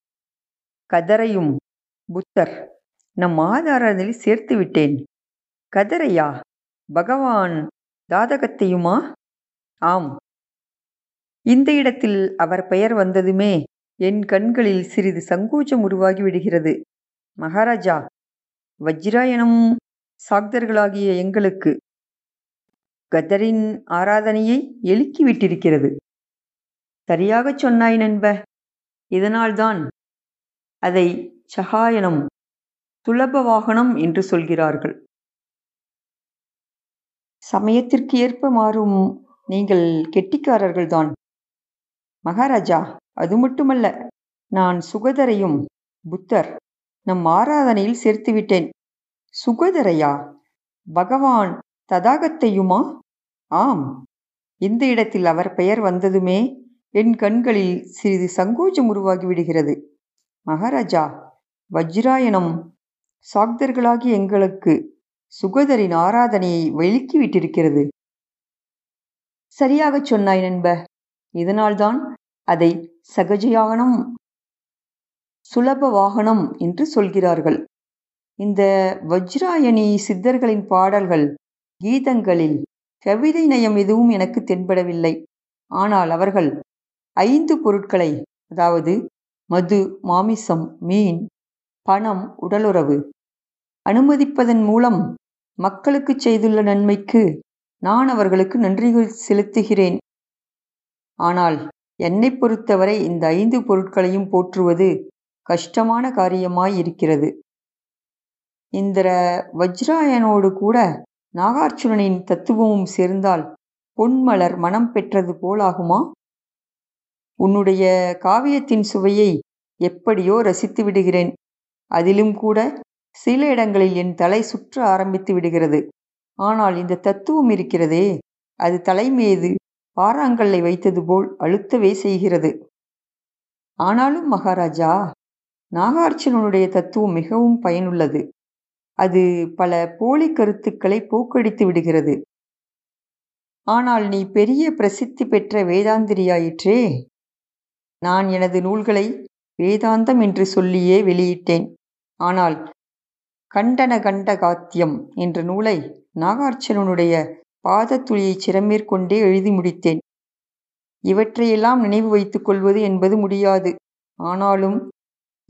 [SPEAKER 2] கதரையும் புத்தர் நம் ஆதாரத்தில் சேர்த்து விட்டேன். கதரையா? பகவான் தாதகத்தையுமா? ஆம். இந்த இடத்தில் அவர் பெயர் வந்ததுமே என் கண்களில் சிறிது சங்கோச்சம் உருவாகி விடுகிறது. மகாராஜா வஜ்ராயணம் சாக்தர்களாகிய எங்களுக்கு கதரின் ஆராதனையை எழுக்கி விட்டிருக்கிறது. சரியாகச் சொன்னாய் நண்ப. இதனால்தான் அதை சகாயனம் சுலப வாகனம் என்று சொல்கிறார்கள். சமயத்திற்கு ஏற்ப மாறும் நீங்கள் கெட்டிக்காரர்கள்தான். மகாராஜா அது மட்டுமல்ல நான் சுகதரையும் புத்தர் நம் ஆராதனையில் சேர்த்துவிட்டேன் சுகதரையா? பகவான் ததாகத்தையுமா? ஆம். இந்த இடத்தில் அவர் பெயர் வந்ததுமே என் கண்களில் சிறிது சங்கோச்சம் உருவாகி விடுகிறது மகாராஜா வஜ்ராயணம் சாக்தர்களாகி எங்களுக்கு சுகதரின் ஆராதனையை வெளிக்கி விட்டிருக்கிறது சரியாகச் சொன்னாய் நண்ப. இதனால்தான் அதை சகஜயானம் சுலப வாகனம் என்று சொல்கிறார்கள். இந்த வஜ்ராயணி சித்தர்களின் பாடல்கள் கீதங்களில் கவிதை நயம் எதுவும் எனக்கு தென்படவில்லை. ஆனால் அவர்கள் ஐந்து பொருட்களை அதாவது மது மாமிசம் மீன் பணம் உடலுறவு அனுமதிப்பதன் மூலம் மக்களுக்கு செய்துள்ள நன்மைக்கு நான் அவர்களுக்கு நன்றிகள் செலுத்துகிறேன். ஆனால் என்னை பொறுத்தவரை இந்த ஐந்து பொருட்களையும் போற்றுவது கஷ்டமான காரியமாய் இருக்கிறது இந்திர வஜ்ராயனோடு கூட நாகார்ஜுனனின் தத்துவமும் சேர்ந்தால் பொன்மலர் மனம் பெற்றது போலாகுமா? உன்னுடைய காவியத்தின் சுவையை எப்படியோ ரசித்து விடுகிறேன். அதிலும் கூட சில இடங்களில் என் தலை சுற்ற ஆரம்பித்து விடுகிறது. ஆனால் இந்த தத்துவம் இருக்கிறதே அது தலைமீது பாறாங்கல்லை வைத்தது போல் அழுத்தவே செய்கிறது. ஆனாலும் மகாராஜா நாகார்ஜுனனுடைய தத்துவம் மிகவும் பயனுள்ளது. அது பல போலி கருத்துக்களை போக்கடித்து விடுகிறது. ஆனால் நீ பெரிய பிரசித்தி பெற்ற வேதாந்திரியாயிற்றே. நான் எனது நூல்களை வேதாந்தம் என்று சொல்லியே வெளியிட்டேன். ஆனால் கண்டன கண்ட காத்தியம் என்ற நூலை நாகார்ஜுனனுடைய பாதத்துளியை சிரமேற்கொண்டே எழுதி முடித்தேன். இவற்றையெல்லாம் நினைவு வைத்துக் கொள்வது என்பது முடியாது. ஆனாலும்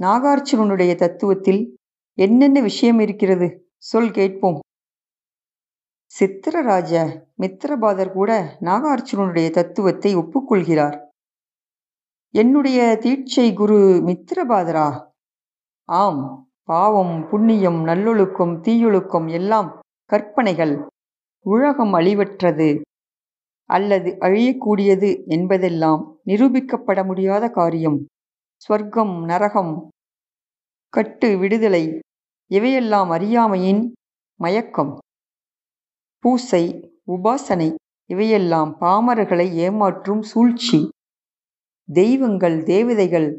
[SPEAKER 2] நாகார்ஜுனனுடைய தத்துவத்தில் என்னென்ன விஷயம் இருக்கிறது? சொல் கேட்போம். சித்திரராஜ மித்திரபாதர் கூட நாகார்ஜுனனுடைய தத்துவத்தை ஒப்புக்கொள்கிறார். என்னுடைய தீட்சை குரு மித்திரபாதரா? ஆம் பாவம் புண்ணியம் நல்லொழுக்கம் தீயொழுக்கம் எல்லாம் கற்பனைகள். உலகம் அழிவற்றது அல்லது அழியக்கூடியது என்பதெல்லாம் நிரூபிக்கப்பட முடியாத காரியம். ஸ்வர்க்கம் நரகம் கட்டு விடுதலை இவையெல்லாம் அறியாமையின் மயக்கம். பூசை உபாசனை இவையெல்லாம் பாமரர்களை ஏமாற்றும் சூழ்ச்சி. தெய்வங்கள் தேவதைகள்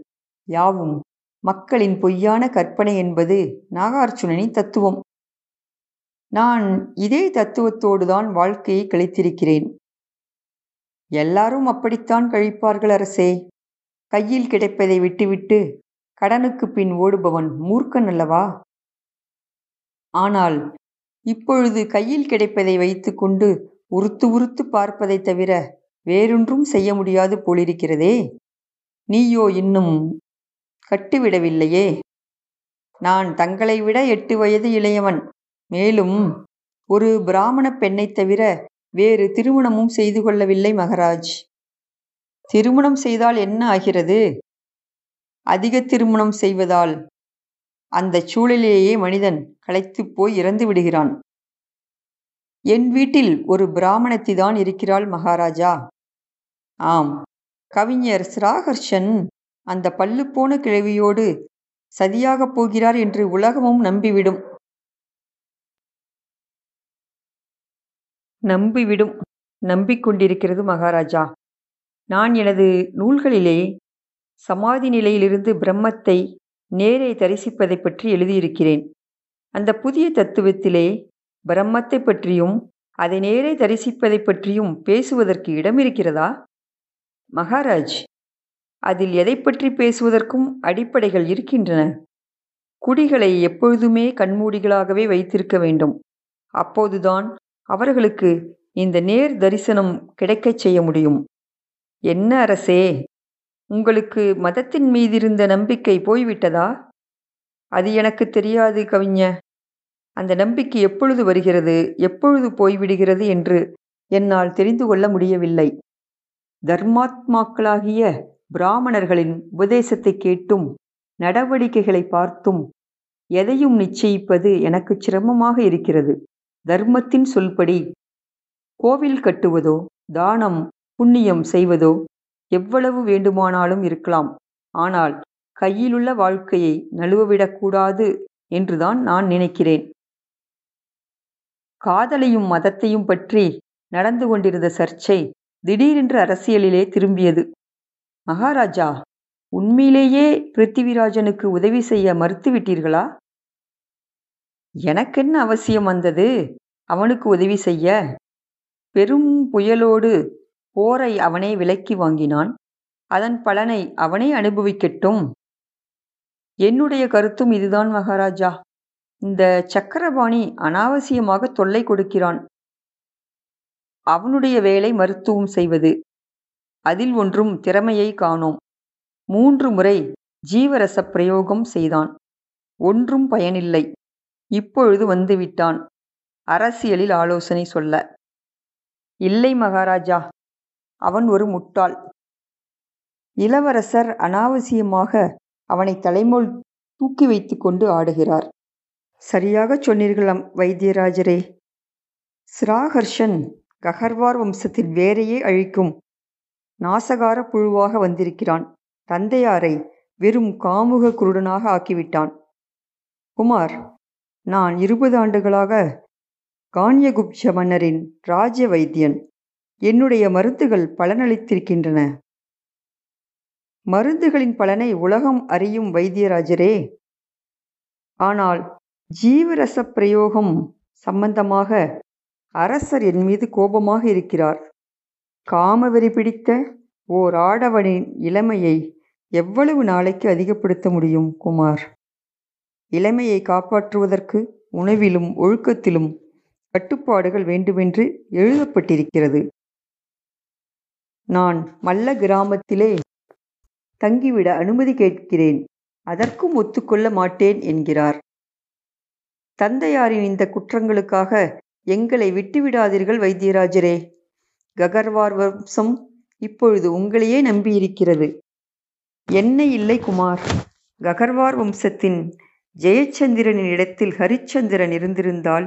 [SPEAKER 2] யாவும் மக்களின் பொய்யான கற்பனை என்பது நாகார்ஜுனனின் தத்துவம். நான் இதே தத்துவத்தோடு தான் வாழ்க்கையை கழித்திருக்கிறேன். எல்லாரும் அப்படித்தான் கழிப்பார்கள் அரசே. கையில் கிடைப்பதை விட்டுவிட்டு கடனுக்கு பின் ஓடுபவன் மூர்க்கன் அல்லவா? ஆனால் இப்பொழுது கையில் கிடைப்பதை வைத்துக்கொண்டு உறுத்து உறுத்து பார்ப்பதைத் தவிர வேறொன்றும் செய்ய முடியாது போலிருக்கிறதே. நீயோ இன்னும் கட்டுவிடவில்லையே. நான் தங்களை விட எட்டு வயது இளையவன். மேலும் ஒரு பிராமணப் பெண்ணைத் தவிர வேறு திருமணமும் செய்து கொள்ளவில்லை மகராஜ். திருமணம் செய்தால் என்ன ஆகிறது? அதிக திருமணம் செய்வதால். அந்தச் சூழலிலேயே மனிதன் களைத்துப் போய் இறந்து விடுகிறான். என் வீட்டில் ஒரு பிராமணத்திதான் இருக்கிறாள் மகாராஜா. ஆம் கவிஞர் சிராகர்ஷன் அந்த பல்லுப்போன கிழவியோடு சதியாகப் போகிறார் என்று உலகமும் நம்பிவிடும். நம்பிவிடும் நம்பிக்கொண்டிருக்கிறது மகாராஜா. நான் எனது நூல்களிலே சமாதி நிலையிலிருந்து பிரம்மத்தை நேரே தரிசிப்பதைப் பற்றி எழுதியிருக்கிறேன். அந்த புதிய தத்துவத்திலே பிரம்மத்தைப் பற்றியும் அதை நேரே தரிசிப்பதைப் பற்றியும் பேசுவதற்கு இடம் இருக்கிறதா மகாராஜ் அதில் எதை பற்றி பேசுவதற்கும் அடிப்படைகள் இருக்கின்றன. குடிகளை எப்பொழுதுமே கண்மூடிகளாகவே வைத்திருக்க வேண்டும். அப்போதுதான் அவர்களுக்கு இந்த நேர் தரிசனம் கிடைக்கச் செய்ய முடியும். என்ன அரசே உங்களுக்கு மதத்தின் மீதிருந்த நம்பிக்கை போய்விட்டதா? அது எனக்கு தெரியாது கவிஞ. அந்த நம்பிக்கை எப்பொழுது வருகிறது எப்பொழுது போய்விடுகிறது என்று என்னால் தெரிந்து கொள்ள முடியவில்லை. தர்மாத்மாக்களாகிய பிராமணர்களின் உபதேசத்தை கேட்டும் நடவடிக்கைகளை பார்த்தும் எதையும் நிச்சயிப்பது எனக்கு சிரமமாக இருக்கிறது. தர்மத்தின் சொல்படி. கோவில் கட்டுவதோ தானம் புண்ணியம் செய்வதோ எவ்வளவு வேண்டுமானாலும் இருக்கலாம். ஆனால் கையிலுள்ள வாழ்க்கையை நழுவவிடக்கூடாது என்றுதான் நான் நினைக்கிறேன். காதலையும் மதத்தையும் பற்றி நடந்து கொண்டிருந்த சர்ச்சை திடீரென்று அரசியலிலே திரும்பியது. மகாராஜா உண்மையிலேயே பிருத்திவிராஜனுக்கு உதவி செய்ய மறுத்துவிட்டீர்களா? எனக்கென்ன அவசியம் வந்தது? அவனுக்கு உதவி செய்ய. பெரும் புயலோடு போரை அவனே விலக்கி வாங்கினான். அதன் பலனை அவனே அனுபவிக்கட்டும். என்னுடைய கருத்தும் இதுதான் மகாராஜா. இந்த சக்கரபாணி அனாவசியமாக தொல்லை கொடுக்கிறான். அவனுடைய வேலை மருத்துவம் செய்வது. அதில் ஒன்றும் திறமையை காணோம். மூன்று முறை ஜீவரச பிரயோகம் செய்தான். ஒன்றும் பயனில்லை. இப்பொழுது வந்துவிட்டான். அரசியலில் ஆலோசனை சொல்ல. இல்லை மகாராஜா அவன் ஒரு முட்டாள். இளவரசர் அனாவசியமாக அவனை தலைமோல் தூக்கி வைத்துக்கொண்டு ஆடுகிறார். சரியாகச் சொன்னீர்கள் வைத்தியராஜரே. சிராகர்ஷன் ககர்வார் வம்சத்தின் வேறையே அழிக்கும் நாசகார புழுவாக வந்திருக்கிறான். தந்தையாரை வெறும் காமுக குருடனாக ஆக்கிவிட்டான். குமார் நான் இருபது ஆண்டுகளாக கான்யகுப்ச மன்னரின் ராஜ்ய வைத்தியன். என்னுடைய மருந்துகள் பலனளித்திருக்கின்றன. மருந்துகளின் பலனை உலகம் அறியும் வைத்தியராஜரே. ஆனால் ஜீவரச பிரயோகம் சம்பந்தமாக அரசர் என் மீது கோபமாக இருக்கிறார். காமவெறி பிடித்த ஓர் ஆடவனின் இளமையை எவ்வளவு நாளைக்கு அதிகப்படுத்த முடியும் குமார்? இளமையை காப்பாற்றுவதற்கு உணவிலும் ஒழுக்கத்திலும் கட்டுப்பாடுகள் வேண்டுமென்று எழுதப்பட்டிருக்கிறது. நான் மல்ல கிராமத்திலே தங்கிவிட அனுமதி கேட்கிறேன். அதற்கும் ஒத்துக்கொள்ள மாட்டேன் என்கிறார். தந்தையாரின் இந்த குற்றங்களுக்காக எங்களை விட்டுவிடாதீர்கள் வைத்தியராஜரே. ககர்வார் வம்சம் இப்பொழுது உங்களையே நம்பியிருக்கிறது. என்ன இல்லை குமார். ககர்வார் வம்சத்தின் ஜெயச்சந்திரனின் இடத்தில் ஹரிச்சந்திரன் இருந்திருந்தால்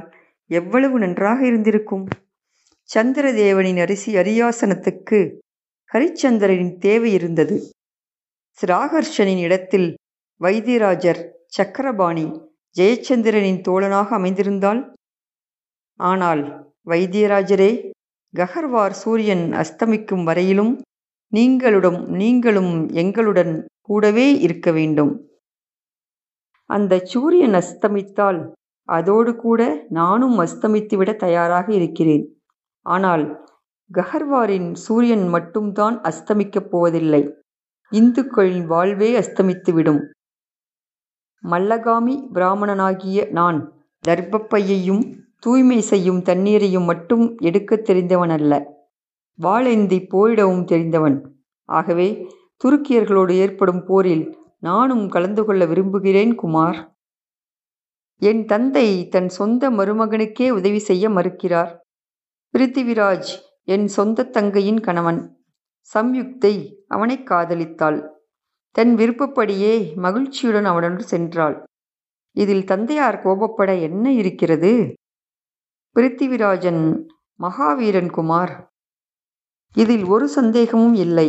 [SPEAKER 2] எவ்வளவு நன்றாக இருந்திருக்கும்? சந்திரதேவனின் அரிசி அரியாசனத்துக்கு ஹரிச்சந்திரனின் தேவை இருந்தது. ஸ்ராகர்ஷனின் இடத்தில் வைத்தியராஜர் சக்கரபாணி ஜெயச்சந்திரனின் தோழனாக அமைந்திருந்தால்? ஆனால் வைத்தியராஜரே ககர்வார் சூரியன் அஸ்தமிக்கும் வரையிலும் நீங்களுடன் நீங்களும் எங்களுடன் கூடவே இருக்க வேண்டும். அந்த சூரியன் அஸ்தமித்தால் அதோடு கூட நானும் அஸ்தமித்துவிட தயாராக இருக்கிறேன். ஆனால் கஹர்வாரின் சூரியன் மட்டும்தான் அஸ்தமிக்கப் போவதில்லை. இந்துக்களின் வாழ்வே அஸ்தமித்துவிடும் மல்லகாமி பிராமணனாகிய நான் தர்ப்பப்பையையும் தூய்மை செய்யும் தண்ணீரையும் மட்டும் எடுக்கத் தெரிந்தவன் அல்ல வாளேந்தி போரிடவும் தெரிந்தவன். ஆகவே துருக்கியர்களோடு ஏற்படும் போரில் நானும் கலந்து கொள்ள விரும்புகிறேன் குமார். என் தந்தை தன் சொந்த மருமகனுக்கே உதவி செய்ய மறுக்கிறார். பிருத்திவிராஜ் என் சொந்த தங்கையின் கணவன். சம்யுக்தை அவனை காதலித்தாள். தன் விருப்பப்படியே மகிழ்ச்சியுடன் அவனுடன் சென்றாள். இதில் தந்தையார் கோபப்பட என்ன இருக்கிறது? பிருத்திவிராஜன் மகாவீரன் குமார். இதில் ஒரு சந்தேகமும் இல்லை.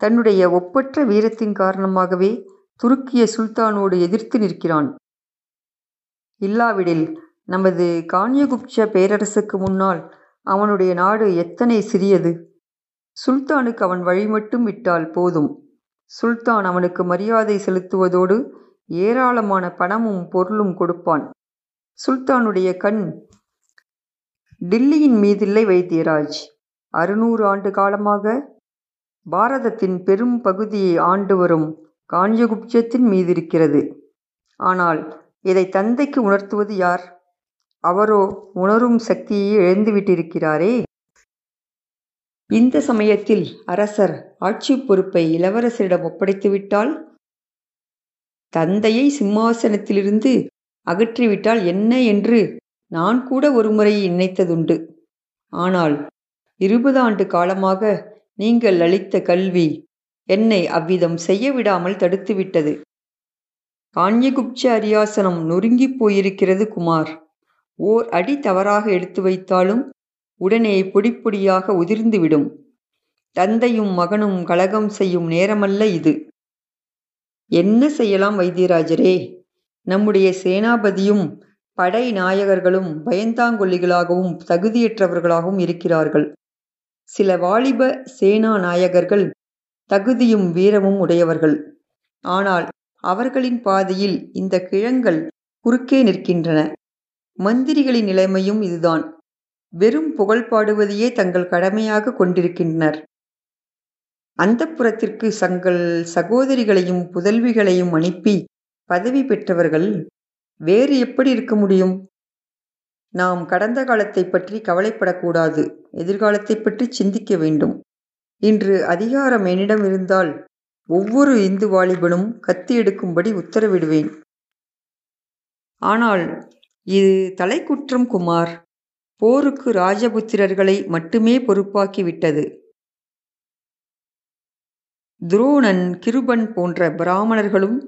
[SPEAKER 2] தன்னுடைய ஒப்பற்ற வீரத்தின் காரணமாகவே துருக்கிய சுல்தானோடு எதிர்த்து நிற்கிறான். இல்லாவிடில் நமது கான்யகுப்ச பேரரசுக்கு முன்னால் அவனுடைய நாடு எத்தனை சிறியது? சுல்தானுக்கு அவன் வழி மட்டும் விட்டால் போதும். சுல்தான் அவனுக்கு மரியாதை செலுத்துவதோடு ஏராளமான பணமும் பொருளும் கொடுப்பான். சுல்தானுடைய கண் டில்லியின் மீதில்லை வைத்தியராஜ். அறுநூறு ஆண்டு காலமாக பாரதத்தின் பெரும் பகுதியை ஆண்டு காஞ்சகுப்தத்தின் காஞ்யகுப்ஜத்தின் மீதிருக்கிறது. ஆனால் இதை தந்தைக்கு உணர்த்துவது யார்? அவரோ உணரும் சக்தியை இழந்துவிட்டிருக்கிறாரே. இந்த சமயத்தில் அரசர் ஆட்சி பொறுப்பை இளவரசரிடம் ஒப்படைத்துவிட்டால்? தந்தையை சிம்மாசனத்திலிருந்து அகற்றிவிட்டால் என்ன என்று நான் கூட ஒருமுறை நினைத்ததுண்டு. ஆனால் இருபது ஆண்டு காலமாக நீங்கள் அளித்த கல்வி என்னை அவ்விதம் செய்ய விடாமல் தடுத்துவிட்டது. கான்யகுப்ச அரியாசனம் நொறுங்கிப் போயிருக்கிறது குமார். ஓர் அடி தவறாக எடுத்து வைத்தாலும் உடனே பொடிப்பொடியாக உதிர்ந்துவிடும். தந்தையும் மகனும் கலகம் செய்யும் நேரமல்ல இது. என்ன செய்யலாம் வைத்தியராஜரே? நம்முடைய சேனாபதியும் படை நாயகர்களும் பயந்தாங்கொல்லிகளாகவும் தகுதியற்றவர்களாகவும் இருக்கிறார்கள். சில வாலிப சேனா நாயகர்கள் தகுதியும் வீரமும் உடையவர்கள். ஆனால் அவர்களின் பாதையில் இந்த கிழங்கள் குறுக்கே நிற்கின்றன. மந்திரிகளின் நிலைமையும் இதுதான். வெறும் புகழ் பாடுவதையே தங்கள் கடமையாக கொண்டிருக்கின்றனர். அந்த புறத்திற்கு தங்கள் சகோதரிகளையும் புதல்விகளையும் அனுப்பி பதவி பெற்றவர்கள் வேறு எப்படி இருக்க முடியும்? நாம் கடந்த காலத்தை பற்றி கவலைப்படக்கூடாது. எதிர்காலத்தை பற்றி சிந்திக்க வேண்டும். இன்று அதிகாரம் என்னிடம் இருந்தால் ஒவ்வொரு இந்து வாலிபனும் கத்தி எடுக்கும்படி உத்தரவிடுவேன். ஆனால் இது தலைக்குற்றம் குமார். போருக்கு ராஜபுத்திரர்களை மட்டுமே பொறுப்பாக்கிவிட்டது. துரோணன் கிருபன் போன்ற பிராமணர்களும்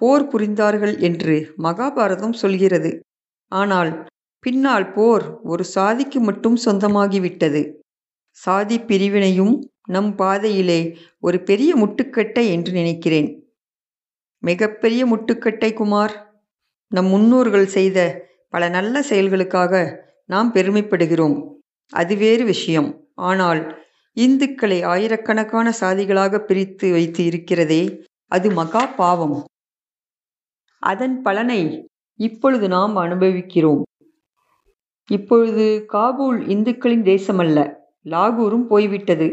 [SPEAKER 2] போர் புரிந்தார்கள் என்று மகாபாரதம் சொல்கிறது. ஆனால் பின்னால் போர் ஒரு சாதிக்கு மட்டும் சொந்தமாகிவிட்டது. சாதி பிரிவினையும் நம் பாதையிலே ஒரு பெரிய முட்டுக்கட்டை என்று நினைக்கிறேன். மிகப்பெரிய முட்டுக்கட்டை குமார். நம் முன்னோர்கள் செய்த பல நல்ல செயல்களுக்காக நாம் பெருமைப்படுகிறோம். அது வேறு விஷயம். ஆனால் இந்துக்களை ஆயிரக்கணக்கான சாதிகளாக பிரித்து வைத்து இருக்கிறதே அது மகா பாவம். அதன் பலனை இப்பொழுது நாம் அனுபவிக்கிறோம். இப்பொழுது காபூல் இந்துக்களின் தேசமல்ல. லாகூரும் போய்விட்டது.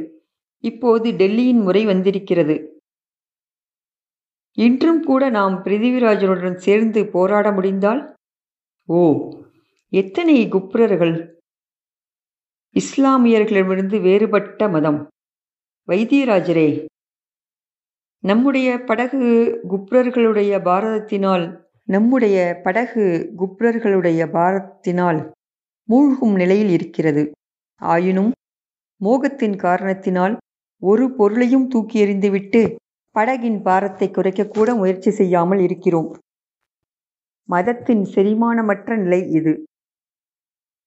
[SPEAKER 2] இப்போது டெல்லியின் முறை வந்திருக்கிறது. இன்றும் கூட நாம் பிருத்திவிராஜனுடன் சேர்ந்து போராட முடிந்தால்? ஓ எத்தனை குப்ரர்கள்? இஸ்லாமியர்களிடமிருந்து வேறுபட்ட மதம். வைத்தியராஜரே நம்முடைய படகு குப்ரர்களுடைய பாரதத்தினால் நம்முடைய படகு குப்ரர்களுடைய பாரதத்தினால் மூழ்கும் நிலையில் இருக்கிறது. ஆயினும் மோகத்தின் காரணத்தினால் ஒரு பொருளையும் தூக்கி எறிந்துவிட்டு படகின் பாரத்தை குறைக்கக்கூட முயற்சி செய்யாமல் இருக்கிறோம். மதத்தின் செரிமானமற்ற நிலை இது.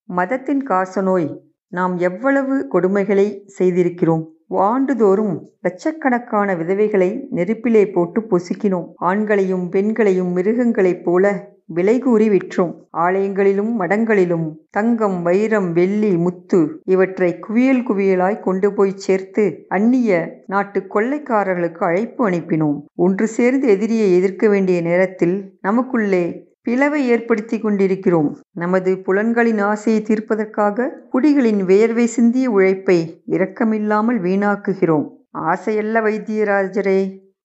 [SPEAKER 2] மதத்தின் காசநோய் நாம் எவ்வளவு கொடுமைகளை செய்திருக்கிறோம்? ஆண்டுதோறும் லட்சக்கணக்கான விதவைகளை நெருப்பிலே போட்டு பொசுக்கினோம். ஆண்களையும் பெண்களையும் மிருகங்களைப் போல விலை கூறி விற்றோம். ஆலயங்களிலும் மடங்களிலும் தங்கம் வைரம் வெள்ளி முத்து இவற்றை குவியல் குவியலாய் கொண்டு போய் சேர்த்து அந்நிய நாட்டு கொள்ளைக்காரர்களுக்கு அழைப்பு அனுப்பினோம். ஒன்று சேர்ந்து எதிரியை எதிர்க்க வேண்டிய நேரத்தில் நமக்குள்ளே பிளவை ஏற்படுத்தி கொண்டிருக்கிறோம். நமது புலன்களின் ஆசையை தீர்ப்பதற்காக குடிகளின் வேர்வை சிந்திய உழைப்பை இரக்கமில்லாமல் வீணாக்குகிறோம். ஆசையல்ல வைத்தியராஜரே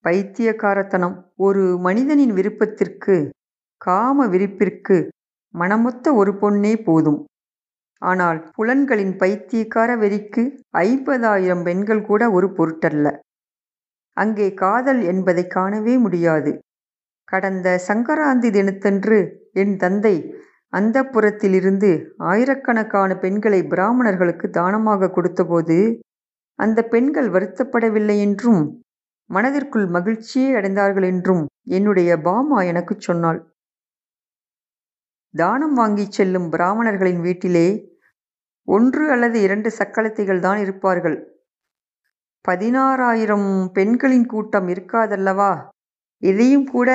[SPEAKER 2] பைத்தியக்காரத்தனம் ஒரு மனிதனின் விருப்பத்திற்கு காம விருப்பிற்கு மனமொத்த ஒரு பொன்னே போதும். ஆனால் புலன்களின் பைத்தியக்கார வெறிக்கு ஐம்பதாயிரம் பெண்கள் கூட ஒரு பொருட்டல்ல. அங்கே காதல் என்பதை காணவே முடியாது. கடந்த சங்கராந்தி தினத்தன்று என் தந்தை அந்த புறத்திலிருந்து ஆயிரக்கணக்கான பெண்களை பிராமணர்களுக்கு தானமாக கொடுத்தபோது அந்த பெண்கள் வருத்தப்படவில்லை என்றும் மனதிற்குள் மகிழ்ச்சியே அடைந்தார்கள் என்றும் என்னுடைய பாமா எனக்கு சொன்னாள். தானம் வாங்கி செல்லும் பிராமணர்களின் வீட்டிலே ஒன்று அல்லது இரண்டு சக்களத்திகள் தான் இருப்பார்கள். பதினாறாயிரம் பெண்களின் கூட்டம் இருக்காதல்லவா? இதையும் கூட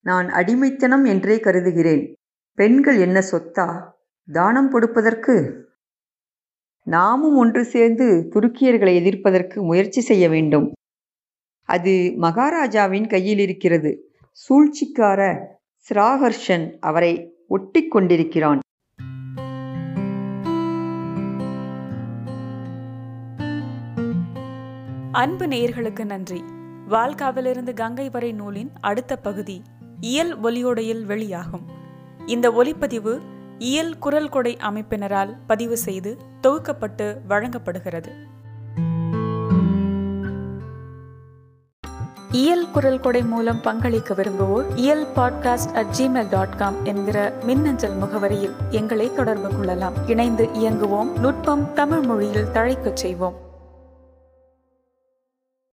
[SPEAKER 2] நான் அடிமைத்தனம் என்றே கருதுகிறேன். பெண்கள் என்ன சொத்தா? தானம் கொடுப்பதற்கு? நாமும் ஒன்று சேர்ந்து துருக்கியர்களை எதிர்ப்பதற்கு முயற்சி செய்ய வேண்டும். அது மகாராஜாவின் கையில் இருக்கிறது. சூழ்ச்சிக்கார ஸ்ராகர்ஷன் அவரை ஒட்டி கொண்டிருக்கிறான்.
[SPEAKER 1] அன்பு நேயர்களுக்கு நன்றி. வால்காவிலிருந்து கங்கை வரை நூலின் அடுத்த பகுதி இயல் ஒலியோடையில் வெளியாகும். இந்த ஒலிப்பதிவு இயல் குரல் கொடை அமைப்பினரால் பதிவு செய்து தொகுக்கப்பட்டு வழங்கப்படுகிறது. இயல் குரல் கொடை மூலம் பங்களிக்க விரும்புவோர் Iyal podcast at Gmail dot com என்கிற மின்னஞ்சல் முகவரியில் எங்களை தொடர்பு கொள்ளலாம். இணைந்து இயங்குவோம். நுட்பம் தமிழ் மொழியில் தழைக்கச் செய்வோம்.